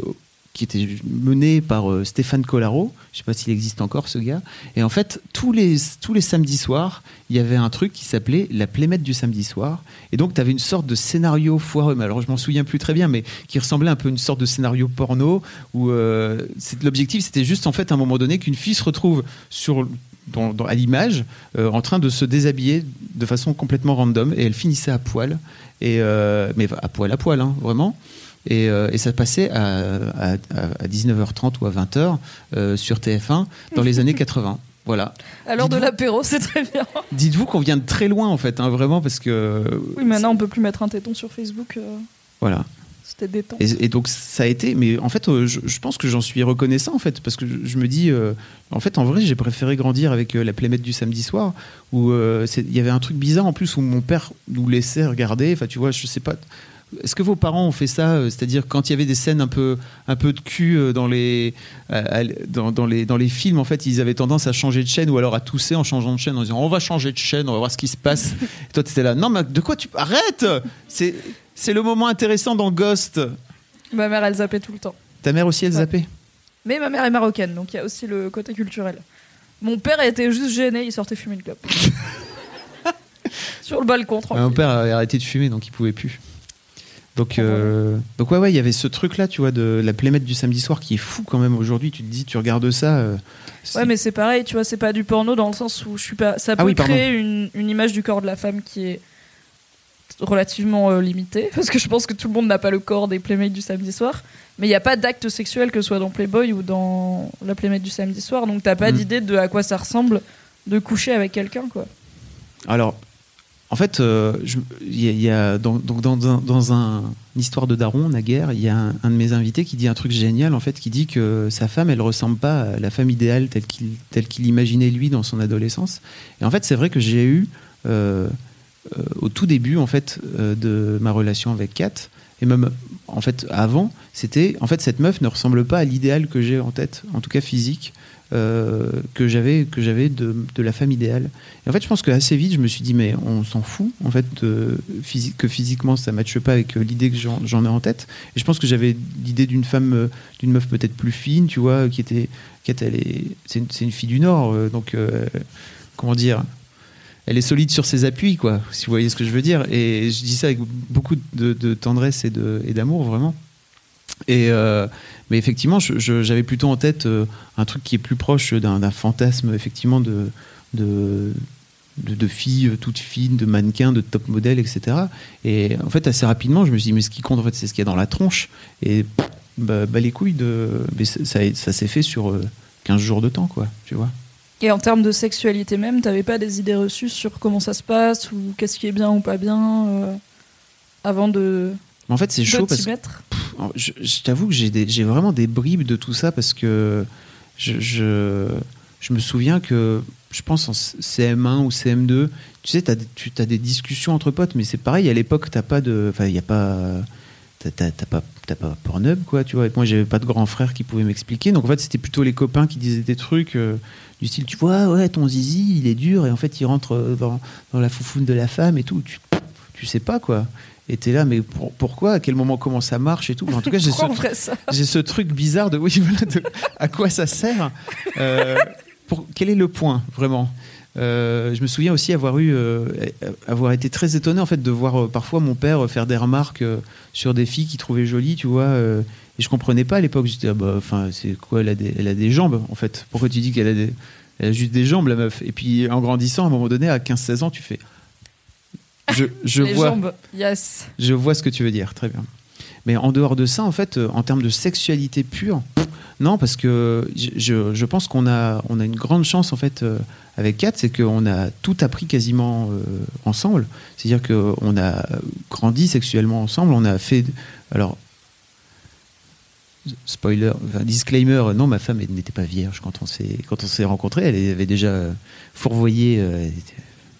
qui était mené par euh, Stéphane Collaro. Je sais pas s'il existe encore ce gars. Et en fait, tous les, tous les samedis soirs, il y avait un truc qui s'appelait la plémette du samedi soir. Et donc, tu avais une sorte de scénario foireux. Alors, je m'en souviens plus très bien, mais qui ressemblait un peu à une sorte de scénario porno où euh, l'objectif, c'était juste en fait à un moment donné qu'une fille se retrouve sur à l'image, euh, en train de se déshabiller de façon complètement random, et elle finissait à poil, et mais à poil à poil, hein, vraiment. Et, euh, et ça passait à, à- à 19h30 ou à 20h euh, sur TF1 dans les années 80. Voilà. À l'heure de l'apéro, c'est très bien. Dites-vous qu'on vient de très loin en fait, hein, vraiment, parce que Oui, maintenant, on peut plus mettre un téton sur Facebook. euh, voilà. C'était détend. Et, et donc ça a été, mais en fait, euh, je, je pense que j'en suis reconnaissant en fait, parce que je, je me dis, euh, en fait, en vrai, j'ai préféré grandir avec euh, la plémette du samedi soir, où euh, il y avait un truc bizarre en plus où mon père nous laissait regarder. Enfin, tu vois, je sais pas. Est-ce que vos parents ont fait ça, euh, c'est-à-dire quand il y avait des scènes un peu, un peu de cul euh, dans les, à- dans, dans les, dans les films, en fait, ils avaient tendance à changer de chaîne ou alors à tousser en changeant de chaîne en disant on va changer de chaîne, on va voir ce qui se passe. Et toi, tu étais là, non, mais de quoi tu arrête C'est, c'est le moment intéressant dans Ghost. Ma mère, elle zappait tout le temps. Ta mère aussi, elle Ouais. zappait? Mais ma mère est marocaine, donc il y a aussi le côté culturel. Mon père était juste gêné, il sortait fumer une clope. Sur le balcon, tranquille. Mon père avait arrêté de fumer, donc il pouvait plus. Donc, euh, donc ouais, ouais, il y avait ce truc-là, tu vois, de la plémette du samedi soir qui est fou quand même aujourd'hui. Tu te dis, tu regardes ça. euh, Ouais, mais c'est pareil, tu vois, c'est pas du porno dans le sens où je suis pas. Ça peut Ah oui, créer une, une image du corps de la femme qui est relativement euh, limitée, parce que je pense que tout le monde n'a pas le corps des playmates du samedi soir. Mais il n'y a pas d'acte sexuel que ce soit dans Playboy ou dans la playmate du samedi soir, donc t'as pas Mm. d'idée de à quoi ça ressemble de coucher avec quelqu'un, quoi. Alors, en fait, euh, y a, dans, donc dans, dans un une histoire de Daron, naguère, il y a un, de mes invités qui dit un truc génial, en fait, qui dit que sa femme, elle ressemble pas à la femme idéale telle qu'il qu'il imaginait lui dans son adolescence. Et en fait, c'est vrai que j'ai eu euh, euh, au tout début, en fait, de ma relation avec Kat, et même en fait avant, c'était en fait cette meuf ne ressemble pas à l'idéal que j'ai en tête, en tout cas physique. Euh, que j'avais de, la femme idéale et en fait je pense que assez vite je me suis dit mais on s'en fout en fait que physiquement ça matche pas avec euh, l'idée que j'en ai en tête et je pense que j'avais l'idée d'une femme euh, d'une meuf peut-être plus fine tu vois qui était qui était c'est une, fille du nord donc comment dire elle est solide sur ses appuis, quoi, si vous voyez ce que je veux dire. Et je dis ça avec beaucoup de, tendresse et d'amour, vraiment. Et euh, mais effectivement, j'avais plutôt en tête euh, un truc qui est plus proche d'un fantasme, effectivement, de, de, filles toutes fines, de mannequins, de top modèles, etc. Et en fait, assez rapidement, je me suis dit, mais ce qui compte, en fait, c'est ce qu'il y a dans la tronche. Et bah, bah, les couilles, de, ça, ça, s'est fait sur euh, 15 jours de temps, quoi, tu vois. Et en termes de sexualité même, t'avais pas des idées reçues sur comment ça se passe ou qu'est-ce qui est bien ou pas bien euh, avant de, Mais en fait, c'est chaud parce que Je, je t'avoue que j'ai vraiment des bribes de tout ça parce que je, je, je me souviens que je pense en CM1 ou CM2, tu sais, t'as des- tu as des discussions entre potes, mais c'est pareil, à l'époque, t'as pas de. Enfin, il n'y a pas. T'as pas, t'as pas Pornhub, quoi, tu vois. Et moi, j'avais pas de grand frère qui pouvait m'expliquer. Donc, en fait, c'était plutôt les copains qui disaient des trucs euh, du style, tu vois, ouais, ton zizi, il est dur, et en fait, il rentre euh, dans, dans la foufoune de la femme et tout. Tu, tu sais pas, quoi. Et t'es là, mais pour- pourquoi? À quel moment, comment ça marche et tout? En tout cas, j'ai ce, j'ai ce truc bizarre de, oui, voilà, de à quoi ça sert? Euh, pour, Quel est le point, vraiment? Euh, je me souviens aussi avoir eu, euh, avoir été très étonné en fait de voir euh, parfois mon père faire des remarques sur des filles qu'il trouvait jolies, tu vois. et je comprenais pas à l'époque. J'étais, ah bah, enfin, c'est quoi elle a, des, elle a des jambes en fait? Pourquoi tu dis qu'elle a des, elle a juste des jambes la meuf? Et puis en grandissant, à un moment donné, à 15-16 ans, tu fais, je, je Les vois, jambes, yes. je vois ce que tu veux dire, très bien. Mais en dehors de ça, en fait, euh, en termes de sexualité pure, non, parce que je, je pense qu'on a, on a une grande chance en fait euh, avec Kat, c'est qu'on a tout appris quasiment euh, ensemble. C'est-à-dire qu'on a grandi sexuellement ensemble, on a fait. Alors, spoiler, enfin, disclaimer, non, ma femme n'était pas vierge quand on s'est quand on s'est rencontrés, elle avait déjà fourvoyé. euh,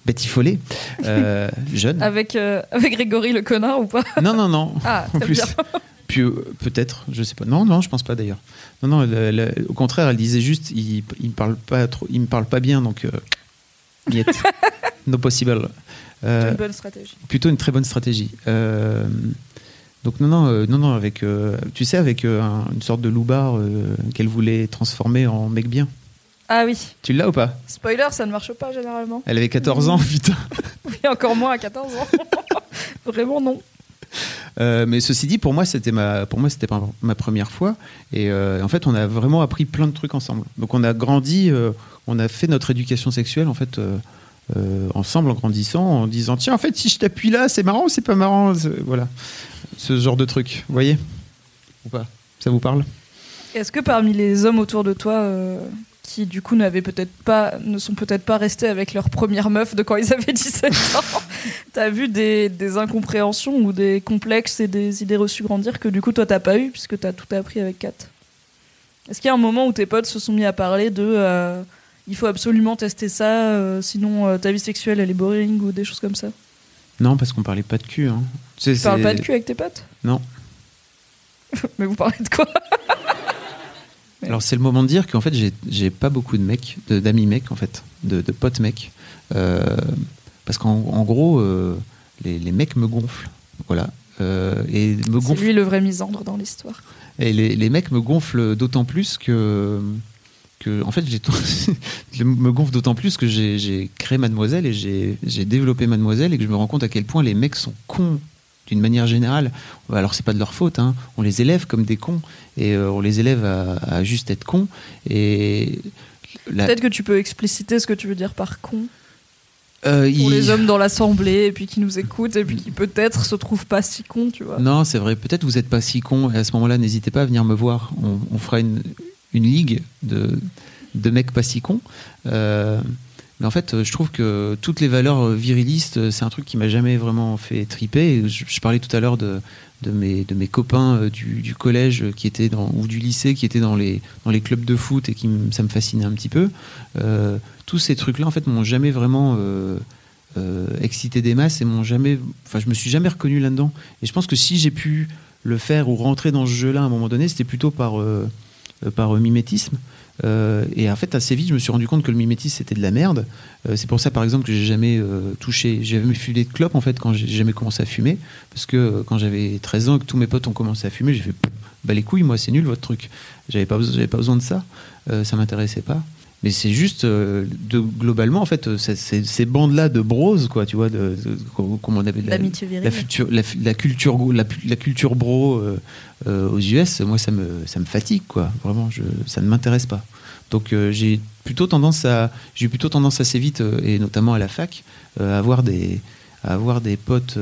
était batifolée, euh, jeune. Avec, euh, avec Grégory le connard ou pas? Non, non, non. Ah, en plus. bien. Puis euh, peut-être, je sais pas. Non, non, je pense pas d'ailleurs. Non, non. le- le- au contraire, elle disait juste, il, il me parle pas trop, il me parle pas bien, donc euh, no possible. Une bonne stratégie. plutôt une très bonne stratégie. Donc non, non, non, non, avec, tu sais, avec un- une sorte de loubar euh, qu'elle voulait transformer en mec bien. Ah oui. Tu l'as ou pas? Spoiler, ça ne marche pas généralement. Elle avait 14 ans, putain. Oui, encore moins à 14 ans. Vraiment non. Euh, mais ceci dit, pour moi, c'était ma, pour moi, c'était ma, ma première fois. Et euh, en fait, on a vraiment appris plein de trucs ensemble. Donc, on a grandi, euh, on a fait notre éducation sexuelle en fait euh, euh, ensemble en grandissant, en disant tiens, en fait, si je t'appuie là, c'est marrant ou c'est pas marrant? C'est- Voilà, ce genre de truc. Vous voyez? Ou pas? Ça vous parle? Est-ce que parmi les hommes autour de toi euh, qui du coup n'avaient peut-être pas, ne sont peut-être pas restés avec leur première meuf de quand ils avaient 17 ans, t'as vu des, des incompréhensions ou des complexes et des idées reçues grandir que du coup toi t'as pas eu puisque t'as tout appris avec Kat Est-ce qu'il y a un moment où tes potes se sont mis à parler de euh, il faut absolument tester ça, euh, sinon euh, ta vie sexuelle elle est boring ou des choses comme ça? Non, parce qu'on parlait pas de cul. Hein. Tu sais, Tu parles pas de cul avec tes potes? Non. Mais vous parlez de quoi? Alors c'est le moment de dire qu'en fait j'ai- pas beaucoup de mecs, d'amis mecs en fait, de, de potes mecs, Euh, parce qu'en en gros euh, les, les mecs me gonflent, voilà, Euh, et me C'est lui le vrai misandre dans l'histoire. Et les, les mecs me gonflent d'autant plus que que en fait j'ai me gonfle d'autant plus que j'ai créé Mademoiselle et j'ai j'ai développé Mademoiselle et que je me rends compte à quel point les mecs sont cons d'une manière générale. Alors c'est pas de leur faute, hein. on les élève comme des cons et euh, on les élève à, à juste être cons et la- Peut-être que tu peux expliciter ce que tu veux dire par con euh, pour il- les hommes dans l'assemblée et puis qui nous écoutent et puis qui peut-être se trouvent pas si cons, tu vois. Non, c'est vrai. Peut-être vous n'êtes pas si con. Et à ce moment-là, n'hésitez pas à venir me voir. On, on fera une, une ligue de, de mecs pas si cons. Euh, mais en fait, euh, je trouve que toutes les valeurs euh, virilistes, euh, c'est un truc qui m'a jamais vraiment fait triper. Je, parlais tout à l'heure de, mes, copains du, collège qui étaient dans, ou du lycée qui étaient dans les, clubs de foot et qui ça me fascinait un petit peu. Tous ces trucs-là, en fait, m'ont jamais vraiment excité des masses et m'ont jamais. Enfin, je me suis jamais reconnu là-dedans. Et je pense que si j'ai pu le faire ou rentrer dans ce jeu-là à un moment donné, c'était plutôt par, par mimétisme. Euh, et en fait, assez vite, je me suis rendu compte que le mimétisme c'était de la merde. Euh, c'est pour ça, par exemple, que j'ai jamais euh, touché, j'ai jamais fumé de clope en fait quand j'ai jamais commencé à fumer, parce que quand j'avais 13 ans et que tous mes potes ont commencé à fumer, j'ai fait bah les couilles, moi c'est nul votre truc. J'avais pas, pas besoin de ça, ça m'intéressait pas. Mais c'est juste, euh, de, globalement, en fait, euh, c'est- c'est- ces bandes-là de bros, quoi, tu vois, de, de- comment on appelle la- la, future- la, la culture la, la culture bro euh, euh, aux US moi ça me ça me fatigue quoi. Vraiment je, ça ne m'intéresse pas. Donc euh, j'ai plutôt tendance à j'ai plutôt tendance assez vite euh, et notamment à la fac à avoir des à avoir des potes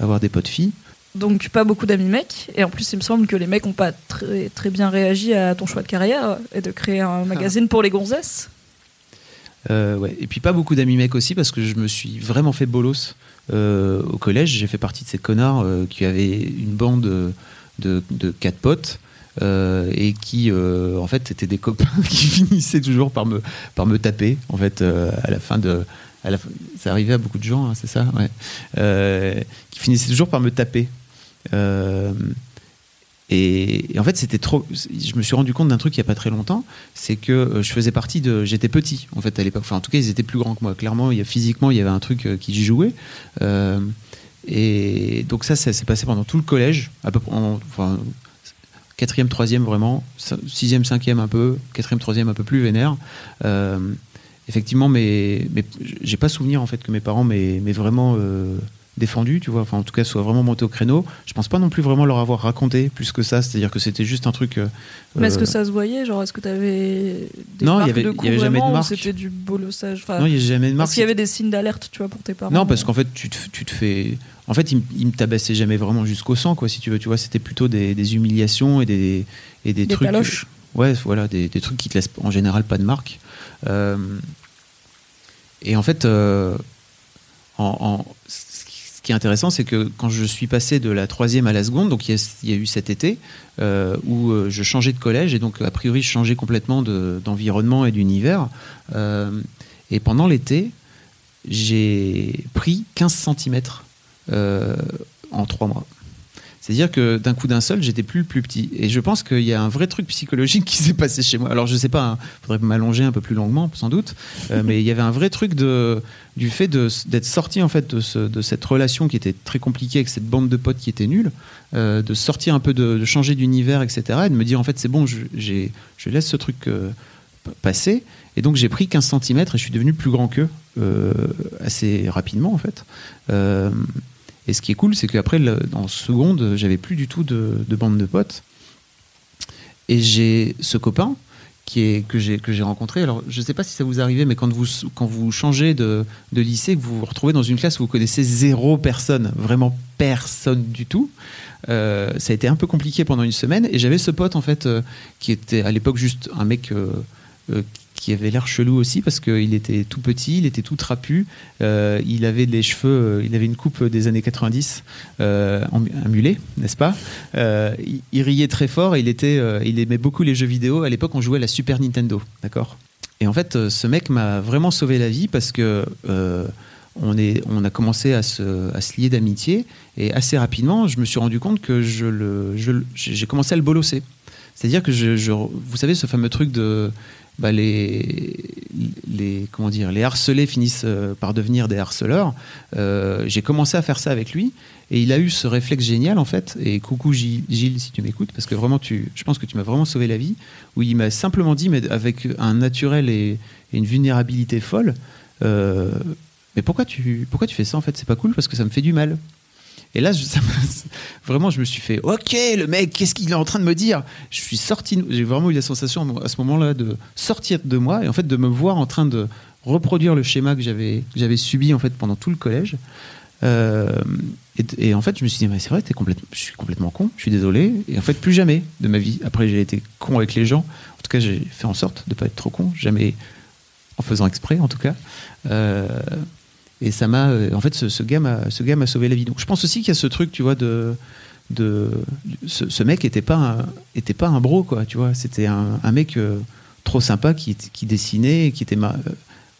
avoir des potes filles Donc pas beaucoup d'amis mecs. Et en plus, il me semble que les mecs ont pas très, très bien réagi à ton choix de carrière et de créer un magazine pour les gonzesses. Euh, ouais. Et puis pas beaucoup d'amis mecs aussi parce que je me suis vraiment fait bolos euh, au collège. J'ai fait partie de ces connards euh, qui avaient une bande de, quatre potes euh, et qui euh, en fait étaient des copains qui finissaient toujours par me, par me taper en fait euh, à la fin de. À la fin- ça arrivait à beaucoup de gens, hein, c'est ça ouais. Qui finissaient toujours par me taper. Euh, et, en fait, c'était trop. Je me suis rendu compte d'un truc il n'y a pas très longtemps, c'est que euh, je faisais partie de. J'étais petit, en fait, à l'époque. Enfin, en tout cas, ils étaient plus grands que moi. Clairement, y a, physiquement, il y avait un truc euh, qui jouait. Et donc, ça, ça s'est passé pendant tout le collège, à peu près. en- enfin, quatrième, troisième, vraiment. Sixième, cinquième, un peu. Quatrième, troisième, un peu plus vénère. Effectivement, mais, mais j'ai pas souvenir, en fait, que mes parents m'aient vraiment. Défendu, tu vois, enfin en tout cas soit vraiment monté au créneau. Je pense pas non plus vraiment leur avoir raconté plus que ça, c'est-à-dire que c'était juste un truc. euh, Mais est-ce euh, que ça se voyait Genre, est-ce que t'avais des Non, il y avait- de il y avait jamais de marque. c'était du bolossage enfin, Non, il n'y a jamais de marque. Est-ce qu'il y avait des signes d'alerte, tu vois, pour tes parents Non, parce qu'en fait, tu te, tu te fais. En fait, il, me- il me tabassait jamais vraiment jusqu'au sang, quoi, si tu veux. Tu vois, c'était plutôt des, des humiliations et des, et des, Des trucs. taloches. ouais, voilà, des, des trucs qui te laissent en général pas de marque. Euh, et en fait, euh, en, en- ce qui est intéressant, c'est que quand je suis passé de la troisième à la seconde, donc il y a, eu cet été euh, où euh, je changeais de collège et donc a priori je changeais complètement de- d'environnement et d'univers. Euh, et pendant l'été, j'ai pris 15 cm en trois mois. C'est-à-dire que d'un coup d'un seul, j'étais plus le plus petit. Et je pense qu'il y a un vrai truc psychologique qui s'est passé chez moi. Alors je sais pas, il faudrait m'allonger un peu plus longuement, sans doute, euh, mais il y avait un vrai truc de, du fait d'être sorti en fait de, ce- de cette relation qui était très compliquée avec cette bande de potes qui était nulle, euh, de sortir un peu, de, de changer d'univers, etc. Et de me dire en fait c'est bon, je, laisse ce truc euh, passer. Et donc j'ai pris 15 cm et je suis devenu plus grand qu'eux assez rapidement en fait. Et ce qui est cool, c'est qu'après, en seconde, j'avais plus du tout de, de bande de potes. Et j'ai ce copain qui est, que j'ai que j'ai rencontré. Alors, je ne sais pas si ça vous arrivait, mais quand vous, quand vous changez de, de lycée, que vous vous retrouvez dans une classe où vous connaissez zéro personne, vraiment personne du tout, euh, ça a été un peu compliqué pendant une semaine. Et j'avais ce pote, en fait, euh, qui était à l'époque juste un mec euh, euh, qui avait l'air chelou aussi parce qu'il était tout petit, il était tout trapu, euh, il avait des cheveux, euh, il avait une coupe des années 90, euh, un mulet, n'est-ce pas? Euh, il, riait très fort il, était, il aimait beaucoup les jeux vidéo. À l'époque, on jouait à la Super Nintendo, d'accord? Et en fait, ce mec m'a vraiment sauvé la vie parce que on, est, on a commencé à se, à se lier d'amitié et assez rapidement, je me suis rendu compte que je le, j'ai commencé à le bolosser. C'est-à-dire que je- vous savez, ce fameux truc de bah, les, les, comment dire, les harcelés finissent euh, par devenir des harceleurs. Euh, j'ai commencé à faire ça avec lui et il a eu ce réflexe génial en fait. Et coucou Gilles, si tu m'écoutes, parce que vraiment, tu, je pense que tu m'as vraiment sauvé la vie. Où il m'a simplement dit, mais avec un naturel et, et une vulnérabilité folle, euh, mais pourquoi tu, pourquoi tu fais ça en fait? C'est pas cool parce que ça me fait du mal. Et là, je- vraiment, je me suis fait, ok, le mec, qu'est-ce qu'il est en train de me dire? Je suis sorti, j'ai vraiment eu la sensation à ce moment-là de sortir de moi et en fait de me voir en train de reproduire le schéma que j'avais j'avais subi en fait pendant tout le collège. Euh, et, en fait, je me suis dit, mais c'est vrai, je suis complètement con, je suis désolé. Et en fait, plus jamais de ma vie. Après, j'ai été con avec les gens. En tout cas, j'ai fait en sorte de pas être trop con, jamais en faisant exprès, en tout cas. Euh, et ça m'a, euh, en fait, ce, ce gars m'a, ce gars m'a sauvé la vie. Donc, je pense aussi qu'il y a ce truc, tu vois, de, de, ce, ce mec était pas, un, était pas un bro, quoi, tu vois. C'était un, un mec euh, trop sympa qui, qui dessinait, qui était, ma- euh,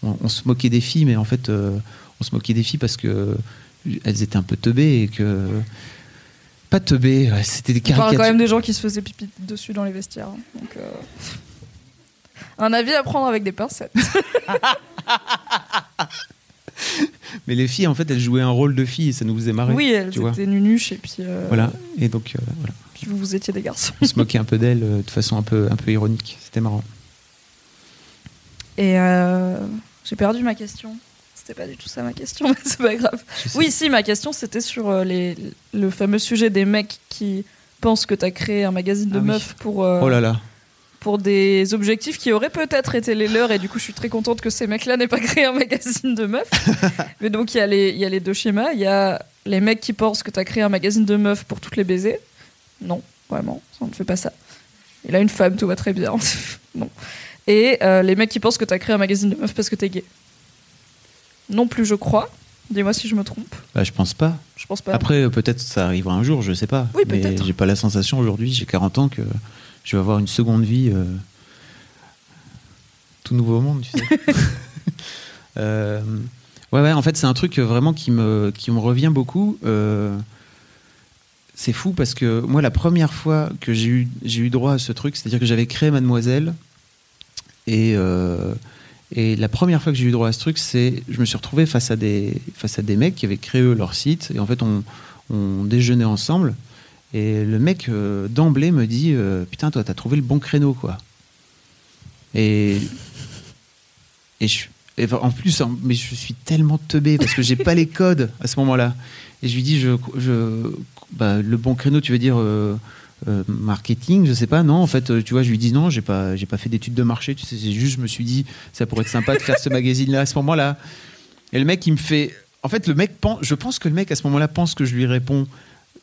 on, on se moquait des filles, mais en fait, euh, on se moquait des filles parce que elles étaient un peu teubées et que pas teubées, ouais, c'était des On parle caricatures. quand même des gens qui se faisaient pipi dessus dans les vestiaires. hein. Donc, euh, Un avis à prendre avec des pincettes. Mais les filles, en fait, elles jouaient un rôle de filles et ça nous faisait marrer. oui, elles étaient nunuches et puis, euh, Voilà. Et donc, euh, voilà. puis vous, vous étiez des garçons. on se moquait un peu d'elles euh, de façon un peu, un peu ironique. C'était marrant. Et j'ai perdu ma question. C'était pas du tout ça ma question, mais c'est pas grave. Oui, si, ma question c'était sur les, le fameux sujet des mecs qui pensent que t'as créé un magazine de Ah oui. meufs pour, Oh là là. Pour des objectifs qui auraient peut-être été les leurs, et du coup je suis très contente que ces mecs-là n'aient pas créé un magazine de meufs. mais donc il y, a les- il y a les deux schémas. Il y a les mecs qui pensent que t'as créé un magazine de meufs pour toutes les baiser. Non, vraiment, on ne fait pas ça. Il a une femme, tout va très bien. non. Et euh, les mecs qui pensent que t'as créé un magazine de meufs parce que t'es gay. Non plus, je crois. Dis-moi si je me trompe. Bah, je pense pas. Je pense pas. Après, euh, peut-être ça arrivera un jour, je sais pas. Oui, peut-être. j'ai pas la sensation aujourd'hui, j'ai 40 ans, que je vais avoir une seconde vie. euh, tout nouveau au monde, tu sais. Euh, ouais, ouais, en fait, c'est un truc vraiment qui me, qui me revient beaucoup. Euh, c'est fou parce que moi, la première fois que j'ai eu, j'ai eu droit à ce truc, c'est-à-dire que j'avais créé Mademoiselle, et, euh, et la première fois que j'ai eu droit à ce truc, c'est je me suis retrouvé face à des, face à des mecs qui avaient créé eux, leur site, et en fait, on, on déjeunait ensemble, et le mec euh, d'emblée me dit euh, Putain, toi, t'as trouvé le bon créneau, quoi. Et, et, je, en plus, en- mais je suis tellement teubé parce que j'ai pas les codes à ce moment-là. Et je lui dis je, je, bah, Le bon créneau, tu veux dire euh, marketing, je sais pas, non, en fait, tu vois, je lui dis non, j'ai pas, j'ai pas fait d'études de marché, tu sais, juste, je me suis dit, ça pourrait être sympa de faire ce magazine-là à ce moment-là. Et le mec, il me fait. En fait, le mec pense, je pense que le mec à ce moment-là pense que je lui réponds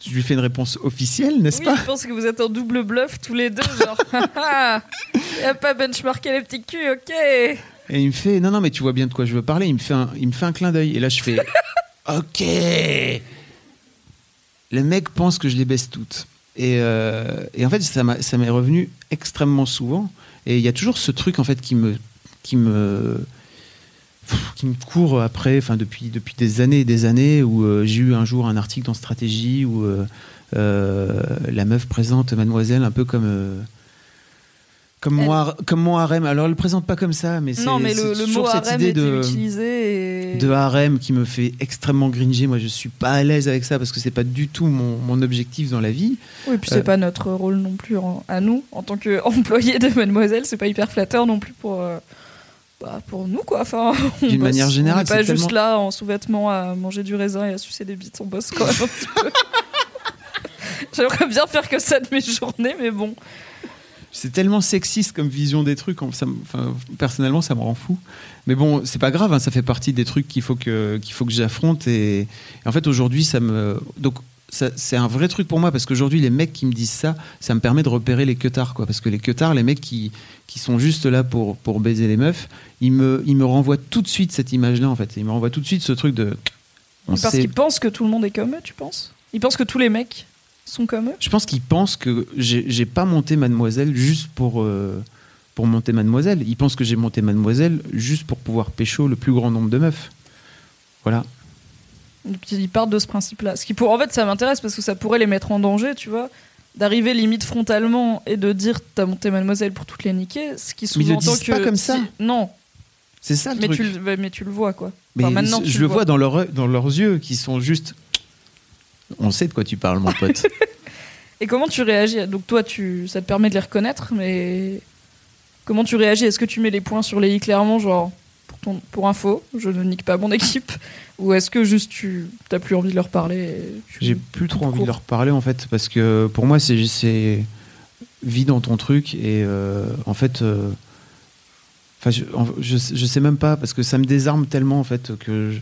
je lui fais une réponse officielle, n'est-ce Oui, pas je pense que vous êtes en double bluff tous les deux, genre. Il a pas benchmarké les petits culs, ok. Et il me fait non non mais tu vois bien de quoi je veux parler. Il me fait un, il me fait un clin d'œil et là je fais ok. Le mec pense que je les baisse toutes. Et, euh, et en fait ça m'est revenu extrêmement souvent. Et il y a toujours ce truc en fait qui me qui me qui me court après, enfin depuis depuis des années et des années où euh, j'ai eu un jour un article dans Stratégie où euh, euh, la meuf présente Mademoiselle un peu comme comme moi comme mon harem. Alors elle le présente pas comme ça, mais c'est mais le, toujours mot cette idée de et... de harem qui me fait extrêmement gringer. Moi, je suis pas à l'aise avec ça parce que c'est pas du tout mon, mon objectif dans la vie. Oui, puis c'est pas notre rôle non plus en- à nous, en tant qu'employés de Mademoiselle, c'est pas hyper flatteur non plus pour, bah, pour nous, quoi. Enfin, D'une manière générale, on est pas juste là en sous-vêtements à manger du raisin et à sucer des bites, on bosse quand même un petit peu. J'aimerais bien faire que ça de mes journées, mais bon. C'est tellement sexiste comme vision des trucs. ça enfin, personnellement, ça me rend fou. Mais bon, c'est pas grave. hein, ça fait partie des trucs qu'il faut que qu'il faut que j'affronte. Et, et en fait, aujourd'hui, ça me donc c'est un vrai truc pour moi parce qu'aujourd'hui, les mecs qui me disent ça, ça me permet de repérer les queutards, quoi. Parce que les queutards, les mecs qui qui sont juste là pour pour baiser les meufs, ils me ils me renvoient tout de suite cette image-là, en fait. Ils me renvoient tout de suite ce truc de on Parce sait- qu'ils pensent que tout le monde est comme eux, tu penses? Ils pensent que tous les mecs sont comme eux? Je pense qu'ils pensent que j'ai j'ai pas monté Mademoiselle juste pour, euh, pour monter Mademoiselle. Ils pensent que j'ai monté Mademoiselle juste pour pouvoir pécho le plus grand nombre de meufs. Voilà. Donc ils partent de ce principe-là. Ce qui pour... En fait, ça m'intéresse parce que ça pourrait les mettre en danger, tu vois. D'arriver limite frontalement et de dire t'as monté mademoiselle pour toutes les niquer, ce qui sous-entend disent que. pas comme ça. si- Non, C'est ça le mais truc. tu, mais tu le vois quoi. Mais Enfin, maintenant, tu je le le vois. vois dans, leur, dans leurs yeux qui sont juste. On sait de quoi tu parles, mon pote. Et comment tu réagis? Donc toi, tu... ça te permet de les reconnaître, mais comment tu réagis? Est-ce que tu mets les points sur les i clairement, genre pour, ton... pour info, je ne nique pas mon équipe Ou est-ce que juste tu t'as plus envie de leur parler J'ai plus trop envie court. de leur parler en fait, parce que pour moi, c'est vis dans ton truc et euh, en fait, euh, je, je, je sais même pas parce que ça me désarme tellement en fait que, je-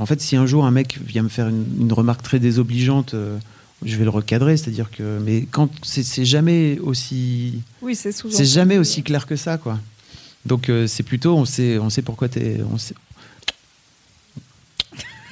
en fait, si un jour un mec vient me faire une, une remarque très désobligeante, euh, je vais le recadrer, c'est-à-dire que, mais quand c'est jamais aussi, Oui, c'est jamais aussi clair que ça, quoi. Donc euh, c'est plutôt, on sait, on sait pourquoi t'es, on sait.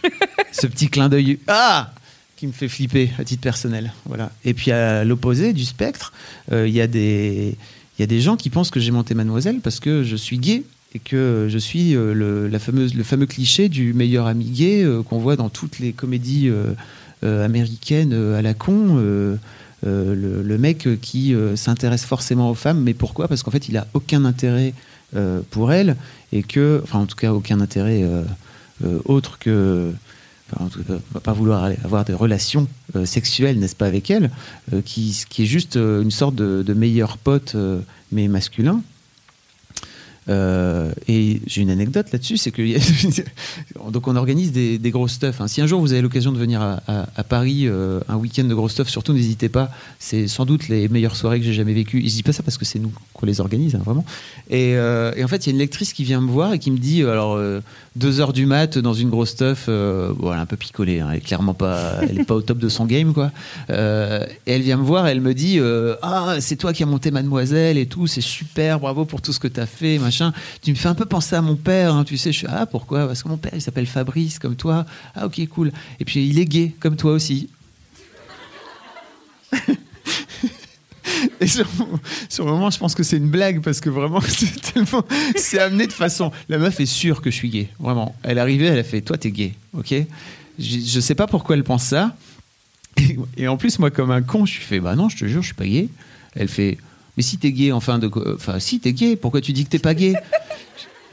Ce petit clin d'œil, ah, qui me fait flipper à titre personnel, voilà. Et puis à l'opposé du spectre, euh, il y a des, y a des gens qui pensent que j'ai monté Mademoiselle parce que je suis gay et que je suis euh, le, la fameuse, le fameux cliché du meilleur ami gay euh, qu'on voit dans toutes les comédies euh, américaines à la con. le, le mec qui s'intéresse forcément aux femmes, mais pourquoi? Parce qu'en fait, il a aucun intérêt euh, pour elles et que, enfin, en tout cas, aucun intérêt euh, euh, autre que, pas vouloir avoir des relations sexuelles, n'est-ce pas, avec elle, qui, est juste une sorte de, meilleur pote, mais masculin. Euh, et j'ai une anecdote là-dessus, c'est que donc on organise des, gros stuff. hein. Si un jour vous avez l'occasion de venir à, Paris euh, un week-end de gros stuff, surtout n'hésitez pas. C'est sans doute les meilleures soirées que j'ai jamais vécues. Et je dis pas ça parce que c'est nous qu'on les organise, hein, vraiment. Et, euh, et en fait, il y a une lectrice qui vient me voir et qui me dit, alors deux heures du mat dans une grosse stuff, bon, elle est un peu picolée, hein, elle est clairement pas, elle est pas au top de son game, quoi. Et elle vient me voir, et elle me dit, ah, c'est toi qui as monté Mademoiselle et tout, c'est super, bravo pour tout ce que tu as fait, machin. Tu me fais un peu penser à mon père, hein, tu sais. Je suis, ah, pourquoi? Parce que mon père, il s'appelle Fabrice, comme toi. Ah, ok, cool. Et puis, il est gay, comme toi aussi. Et sur, le moment, je pense que c'est une blague parce que vraiment, c'est amené de façon. La meuf est sûre que je suis gay, vraiment. Elle est elle a fait Toi, t'es gay, ok? Je, je sais pas pourquoi elle pense ça. Et, et en plus, moi, comme un con, je suis fait Bah non, je te jure, je suis pas gay. Elle fait Mais si t'es gay, enfin, de Enfin, si t'es gay, pourquoi tu dis que t'es pas gay?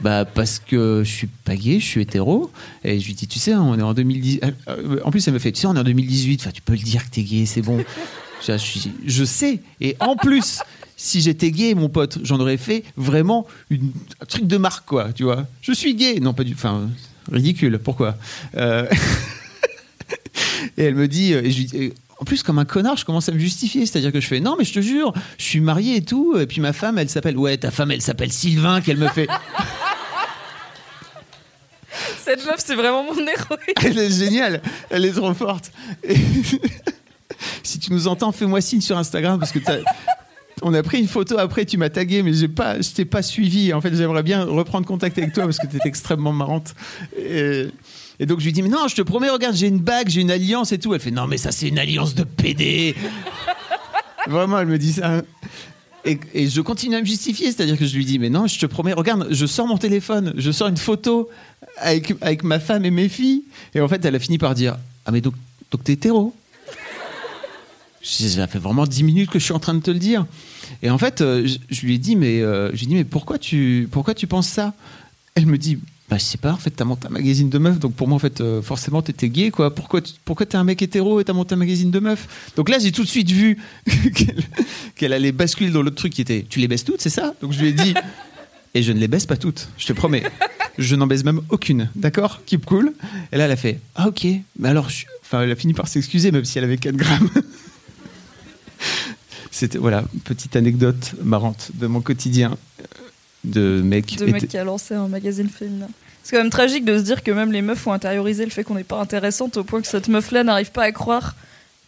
Bah parce que je suis pas gay, je suis hétéro. Et je lui dis, tu sais, on est en 2010. euh, En plus, elle me fait, tu sais, on est en 2018. Enfin, tu peux le dire que t'es gay, c'est bon. Je, je suis- je sais. Et en plus, si j'étais gay, mon pote, j'en aurais fait vraiment une- un truc de marque, quoi. Tu vois Je suis gay. Non, pas du. Enfin, ridicule. Pourquoi? Euh, Et elle me dit, euh, et je lui dis- et en plus, comme un connard, je commence à me justifier. C'est-à-dire que je fais, non, mais je te jure, je suis marié et tout. Et puis ma femme, elle s'appelle, ouais, ta femme, elle s'appelle Sylvain, qu'elle me fait. Cette meuf, c'est vraiment mon héroïne. Elle est géniale, elle est trop forte. Et, si tu nous entends, fais-moi signe sur Instagram parce que t'as- on a pris une photo après, tu m'as tagué, mais j'ai pas, je t'ai pas suivi. En fait, j'aimerais bien reprendre contact avec toi parce que tu es extrêmement marrante. Et, et donc je lui dis, mais non, je te promets, regarde, j'ai une bague, j'ai une alliance et tout. Elle fait, non, mais ça c'est une alliance de PD. Vraiment, elle me dit ça. Et, et je continue à me justifier, c'est-à-dire que je lui dis, mais non, je te promets, regarde, je sors mon téléphone, je sors une photo avec, avec ma femme et mes filles. Et en fait, elle a fini par dire, ah mais donc, donc t'es hétéro Ça fait vraiment 10 minutes que je suis en train de te le dire. Et en fait, euh, je, je lui ai dit, mais, euh, je lui ai dit, mais pourquoi tu, pourquoi tu penses ça? Elle me dit, bah, je sais pas, en fait, t'as monté un magazine de meufs, donc pour moi, en fait, euh, forcément, t'étais gay, quoi. Pourquoi, pourquoi t'es un mec hétéro et t'as monté un magazine de meufs? Donc là, j'ai tout de suite vu qu'elle allait basculer dans l'autre truc qui était, tu les baisses toutes, c'est ça? Donc je lui ai dit, et je ne les baisse pas toutes, je te promets. Je n'en baise même aucune, d'accord? Keep cool. Et là, elle a fait, ah ok, mais alors, enfin, elle a fini par s'excuser, même si elle avait 4 grammes. C'était, voilà, petite anecdote marrante de mon quotidien de mec. de qui a lancé un magazine féminin. C'est quand même tragique de se dire que même les meufs ont intériorisé le fait qu'on n'est pas intéressante au point que cette meuf-là n'arrive pas à croire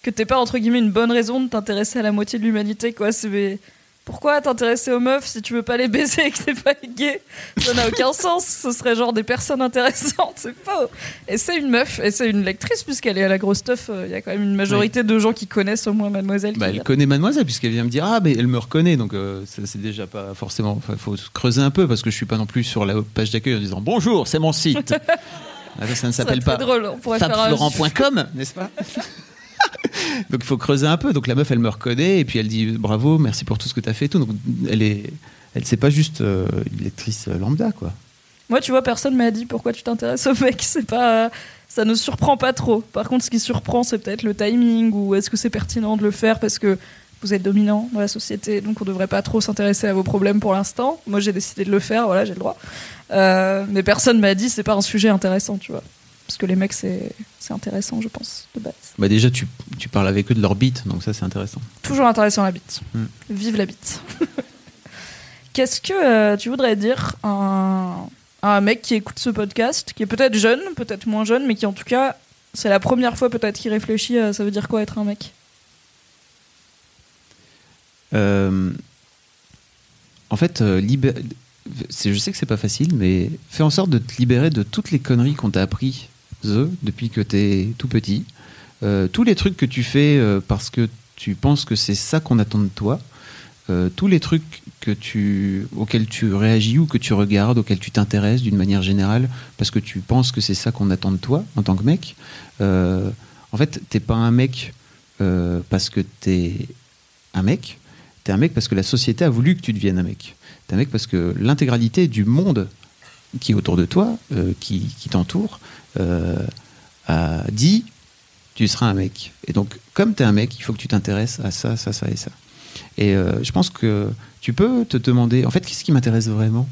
que t'es pas entre guillemets une bonne raison de t'intéresser à la moitié de l'humanité quoi. C'est pourquoi t'intéresser aux meufs si tu veux pas les baiser et que t'es pas gay? Ça n'a aucun sens. Ce serait genre des personnes intéressantes, c'est faux. Et c'est une meuf, et c'est une lectrice puisqu'elle est à la grosse euh, Il y a quand même une majorité de gens qui connaissent au moins Mademoiselle. Bah, elle connaît Mademoiselle puisqu'elle vient me dire ah mais elle me reconnaît donc euh, c'est déjà pas forcément il faut se creuser un peu parce que je suis pas non plus sur la page d'accueil en disant bonjour c'est mon site Ah, ça, ne s'appelle pas drôle. On pourrait faire un n'est-ce pas? donc il faut creuser un peu donc la meuf elle me reconnaît et puis elle dit bravo merci pour tout ce que tu as fait et tout donc elle est elle c'est pas juste euh, une lectrice euh, lambda quoi Moi, tu vois, personne m'a dit pourquoi tu t'intéresses au mec. C'est pas, ça ne surprend pas trop. Par contre, ce qui surprend, c'est peut-être le timing ou est-ce que c'est pertinent de le faire parce que vous êtes dominant dans la société, donc on devrait pas trop s'intéresser à vos problèmes pour l'instant. Moi, j'ai décidé de le faire, voilà, j'ai le droit. Euh, mais personne m'a dit c'est pas un sujet intéressant, tu vois. Parce que les mecs, c'est intéressant, je pense, de base. bah déjà tu, tu parles avec eux de leur bite donc ça c'est intéressant Toujours intéressant la bite. Hmm. Vive la bite. Qu'est-ce que euh, tu voudrais dire à un, à un mec qui écoute ce podcast, qui est peut-être jeune, peut-être moins jeune, mais qui en tout cas, c'est la première fois peut-être qu'il réfléchit à ça veut dire quoi être un mec? Euh, en fait, euh, je sais que c'est pas facile, mais fais en sorte de te libérer de toutes les conneries qu'on t'a appris eux, depuis que t'es tout petit. Euh, tous les trucs que tu fais euh, parce que tu penses que c'est ça qu'on attend de toi. Euh, tous les trucs que tu, auxquels tu réagis ou que tu regardes, auxquels tu t'intéresses d'une manière générale, parce que tu penses que c'est ça qu'on attend de toi en tant que mec. En fait, t'es pas un mec parce que t'es un mec, t'es un mec parce que la société a voulu que tu deviennes un mec. T'es un mec parce que l'intégralité du monde qui est autour de toi, qui, t'entoure, a dit tu seras un mec. Et donc, comme tu es un mec, il faut que tu t'intéresses à ça, ça, ça et ça. Et euh, je pense que tu peux te demander, en fait, qu'est-ce qui m'intéresse vraiment?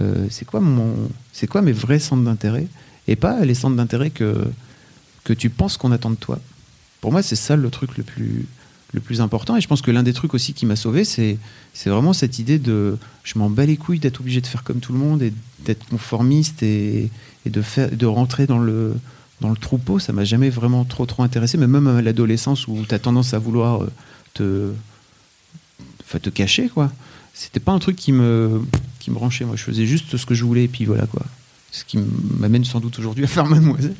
Euh, C'est quoi mon, c'est quoi mes vrais centres d'intérêt? Et pas les centres d'intérêt que que tu penses qu'on attend de toi. Pour moi, c'est ça le truc le plus le plus important. Et je pense que l'un des trucs aussi qui m'a sauvé, c'est c'est vraiment cette idée de je m'en bats les couilles d'être obligé de faire comme tout le monde et d'être conformiste et, et de faire de rentrer dans le dans le troupeau. Ça m'a jamais vraiment trop trop intéressé, mais même à l'adolescence où tu as tendance à vouloir euh, te te cacher quoi. C'était pas un truc qui me qui me branchait. Moi, je faisais juste ce que je voulais et puis voilà quoi. Ce qui m'amène sans doute aujourd'hui à faire mademoiselle.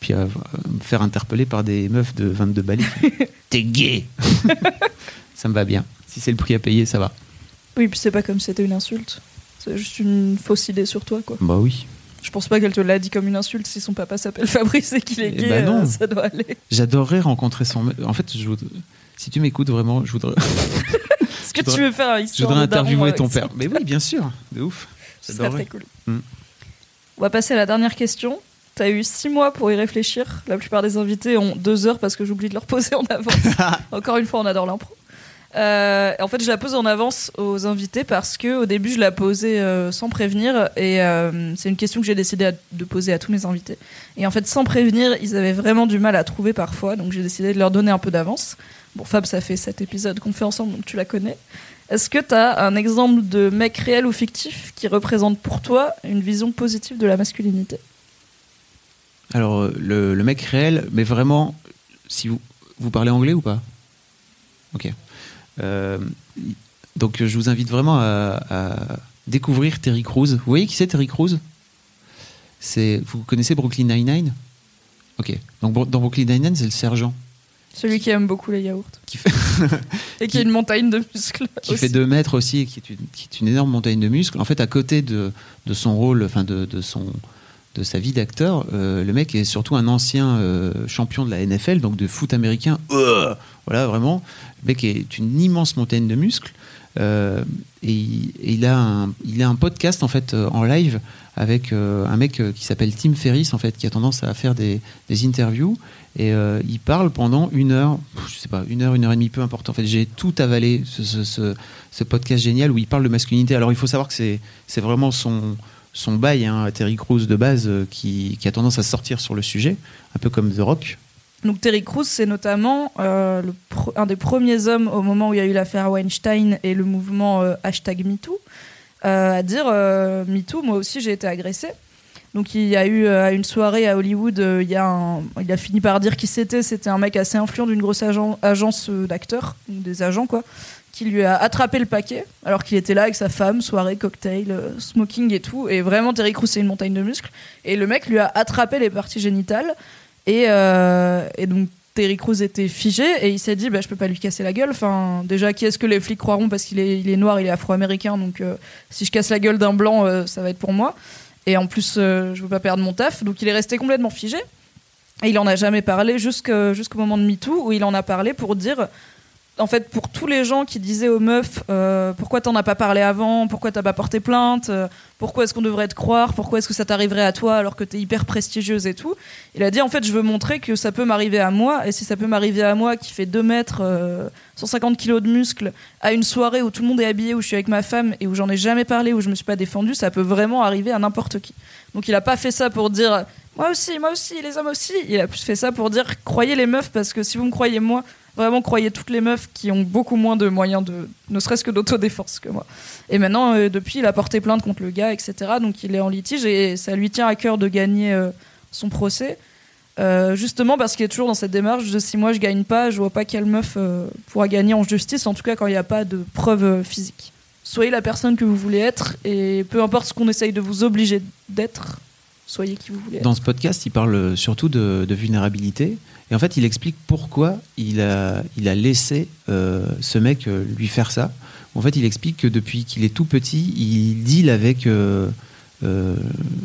Puis à, à me faire interpeller par des meufs de 22 balais. T'es gay Ça me va bien. Si c'est le prix à payer, ça va. Oui, puis c'est pas comme si c'était une insulte. C'est juste une fausse idée sur toi, quoi. Bah oui. Je pense pas qu'elle te l'a dit comme une insulte. Si son papa s'appelle Fabrice et qu'il est Eh gay, ben non. euh, ça doit aller. J'adorerais rencontrer son. me- En fait, je voudrais- si tu m'écoutes vraiment, je voudrais, Est-ce que tu veux faire un je voudrais interviewer avec ton père. Mais oui, bien sûr, de ouf. Ce serait J'adorerais. très cool. Mm. On va passer à la dernière question. T'as eu six mois pour y réfléchir. La plupart des invités ont deux heures parce que j'oublie de leur poser en avance. Encore une fois, on adore l'impro. Euh, en fait, je la pose en avance aux invités parce que au début, je la posais euh, sans prévenir et euh, c'est une question que j'ai décidé de poser à tous mes invités. Et en fait, sans prévenir, ils avaient vraiment du mal à trouver parfois, donc j'ai décidé de leur donner un peu d'avance. Bon, Fab, ça fait sept épisodes qu'on fait ensemble, donc tu la connais. Est-ce que tu as un exemple de mec réel ou fictif qui représente pour toi une vision positive de la masculinité? Alors, le, le mec réel, mais vraiment, si vous, Vous parlez anglais ou pas? Ok. Euh, donc je vous invite vraiment à, à découvrir Terry Crews. Vous voyez qui c'est Terry Crews? C'est vous connaissez Brooklyn Nine-Nine? Ok. Donc dans Brooklyn Nine-Nine, c'est le sergent Celui qui aime beaucoup les yaourts. qui fait Et qui a une montagne de muscles. qui aussi. fait 2 mètres aussi, et qui est, une, qui est une énorme montagne de muscles. En fait, à côté de, de son rôle, enfin de, de son de sa vie d'acteur, euh, le mec est surtout un ancien euh, champion de la NFL, donc de foot américain. Euh, voilà, vraiment. Le mec est une immense montagne de muscles. Et, il- a un, podcast en fait en live avec un mec qui s'appelle Tim Ferriss en fait qui a tendance à faire des, interviews et il parle pendant une heure je sais pas une heure une heure et demie peu importe en fait j'ai tout avalé ce, podcast génial où il parle de masculinité alors il faut savoir que c'est vraiment son son bail hein, Terry Crews de base euh, qui, a tendance à sortir sur le sujet un peu comme The Rock Donc Terry Crews, c'est notamment euh, un des premiers hommes au moment où il y a eu l'affaire Weinstein et le mouvement euh, hashtag MeToo à dire MeToo, moi aussi j'ai été agressé. Donc il y a eu à une soirée à Hollywood, il, a fini par dire qui c'était. C'était un mec assez influent d'une grosse agen- agence d'acteurs, des agents quoi, qui lui a attrapé le paquet alors qu'il était là avec sa femme, soirée, cocktail, euh, smoking et tout. Et vraiment Terry Crews c'est une montagne de muscles. Et le mec lui a attrapé les parties génitales. Et, euh, et donc Terry Crews était figé et il s'est dit bah, je peux pas lui casser la gueule. Enfin, déjà, qui est-ce que les flics croiront parce qu'il est, il est noir, il est afro-américain, donc euh, si je casse la gueule d'un blanc, ça va être pour moi. Et en plus, euh, je veux pas perdre mon taf, donc il est resté complètement figé. Et il en a jamais parlé jusqu'au moment de MeToo où il en a parlé pour dire. En fait, pour tous les gens qui disaient aux meufs euh, pourquoi t'en as pas parlé avant, pourquoi t'as pas porté plainte, euh, pourquoi est-ce qu'on devrait te croire, pourquoi est-ce que ça t'arriverait à toi alors que t'es hyper prestigieuse et tout, il a dit en fait je veux montrer que ça peut m'arriver à moi et si ça peut m'arriver à moi qui fait 2 mètres, euh, 150 kilos de muscles à une soirée où tout le monde est habillé, où je suis avec ma femme et où j'en ai jamais parlé, où je me suis pas défendue, ça peut vraiment arriver à n'importe qui. Donc il a pas fait ça pour dire moi aussi, moi aussi, les hommes aussi. Il a plus fait ça pour dire croyez les meufs parce que si vous me croyez moi, vraiment croyez toutes les meufs qui ont beaucoup moins de moyens de ne serait-ce que d'autodéfense que moi. Et maintenant euh, depuis il a porté plainte contre le gars etc. Donc il est en litige et ça lui tient à cœur de gagner euh, son procès. Euh, justement parce qu'il est toujours dans cette démarche de si moi je gagne pas, je vois pas quelle meuf pourra gagner en justice, en tout cas quand il n'y a pas de preuves physiques. Soyez la personne que vous voulez être et peu importe ce qu'on essaye de vous obliger d'être, soyez qui vous voulez être. Dans ce podcast, il parle surtout de vulnérabilité. Et en fait, il explique pourquoi il a, il a laissé euh, ce mec euh, lui faire ça. En fait, il explique que depuis qu'il est tout petit, il deal avec. euh,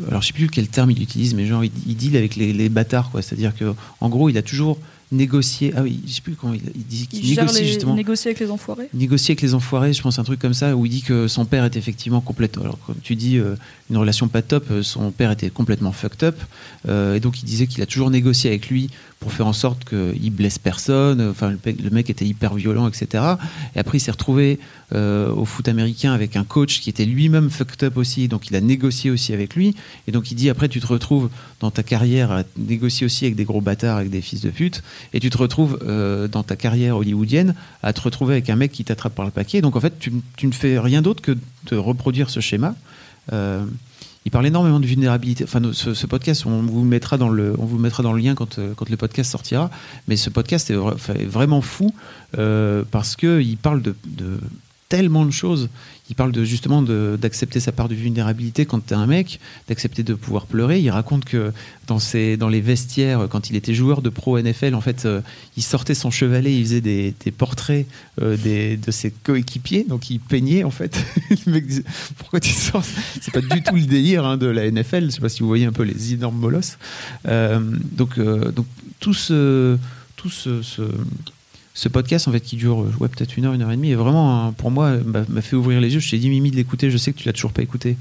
alors, je sais plus quel terme il utilise, mais genre, il, il deal avec les, les bâtards, quoi. C'est-à-dire que, en gros, il a toujours négocié. Ah oui, je sais plus comment il, il dit qu'il Il négocie les, justement négocier avec les enfoirés. négocier avec les enfoirés, je pense un truc comme ça, où il dit que son père est effectivement complètement. Alors, comme tu dis, euh, une relation pas top, son père était complètement fucked up. euh, et donc, il disait qu'il a toujours négocié avec lui pour faire en sorte qu'il blesse personne. Enfin, le, mec était hyper violent, etc. Et après, il s'est retrouvé euh, au foot américain avec un coach qui était lui-même fucked up aussi. Donc, il a négocié aussi avec lui. Et donc, il dit après, tu te retrouves dans ta carrière à négocier aussi avec des gros bâtards, avec des fils de pute. Et tu te retrouves euh, dans ta carrière hollywoodienne à te retrouver avec un mec qui t'attrape par le paquet. Donc en fait, tu, tu ne fais rien d'autre que de reproduire ce schéma. Euh, il parle énormément de vulnérabilité. Enfin, ce, podcast, on vous mettra dans le, mettra dans le lien quand, euh, quand le podcast sortira. Mais ce podcast est, vraiment fou euh, parce que il parle de tellement de choses. Il parle de justement d'accepter sa part de vulnérabilité quand t'es un mec, d'accepter de pouvoir pleurer. Il raconte que dans, ses, dans les vestiaires, quand il était joueur de pro NFL, en fait, euh, il sortait son chevalet, il faisait des, portraits euh, des, de ses coéquipiers, donc il peignait en fait. le mec disait Pourquoi tu sors? C'est pas du tout le délire hein, de la NFL. Je sais pas si vous voyez un peu les énormes molosses. Euh, donc, donc tout ce, tout ce, ce podcast en fait qui dure ouais, peut-être une heure, une heure et demie, est vraiment pour moi m'a m'a fait ouvrir les yeux. Je t'ai dit Mimi de l'écouter. Je sais que tu l'as toujours pas écouté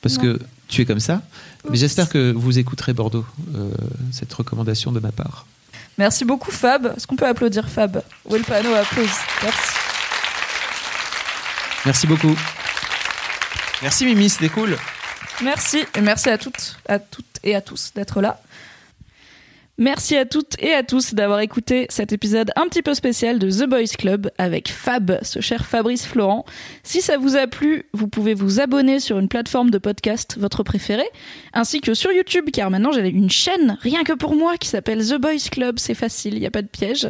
parce Non. que tu es comme ça. Mais j'espère que vous écouterez Bordeaux euh, cette recommandation de ma part. Merci beaucoup Fab. Est-ce qu'on peut applaudir Fab? Le panneau applause Merci. Merci beaucoup. Merci Mimi, c'était cool. Merci et merci à toutes, à toutes et à tous d'être là. Merci à toutes et à tous d'avoir écouté cet épisode un petit peu spécial de The Boys Club avec Fab, ce cher Fabrice Florent. Si ça vous a plu, vous pouvez vous abonner sur une plateforme de podcast, votre préféré, ainsi que sur YouTube, car maintenant j'ai une chaîne rien que pour moi qui s'appelle The Boys Club. C'est facile, il n'y a pas de piège.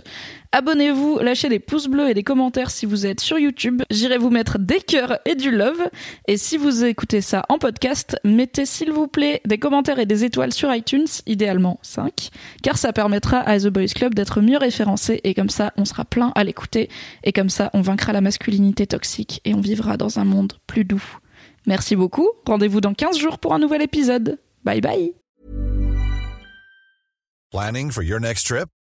Abonnez-vous, lâchez des pouces bleus et des commentaires si vous êtes sur YouTube. J'irai vous mettre des cœurs et du love. Et si vous écoutez ça en podcast, mettez s'il vous plaît des commentaires et des étoiles sur iTunes, idéalement 5, car ça permettra à The Boys Club d'être mieux référencé et comme ça on sera plein à l'écouter et comme ça on vaincra la masculinité toxique et on vivra dans un monde plus doux. Merci beaucoup, rendez-vous dans 15 jours pour un nouvel épisode. Bye bye Planning for your next trip?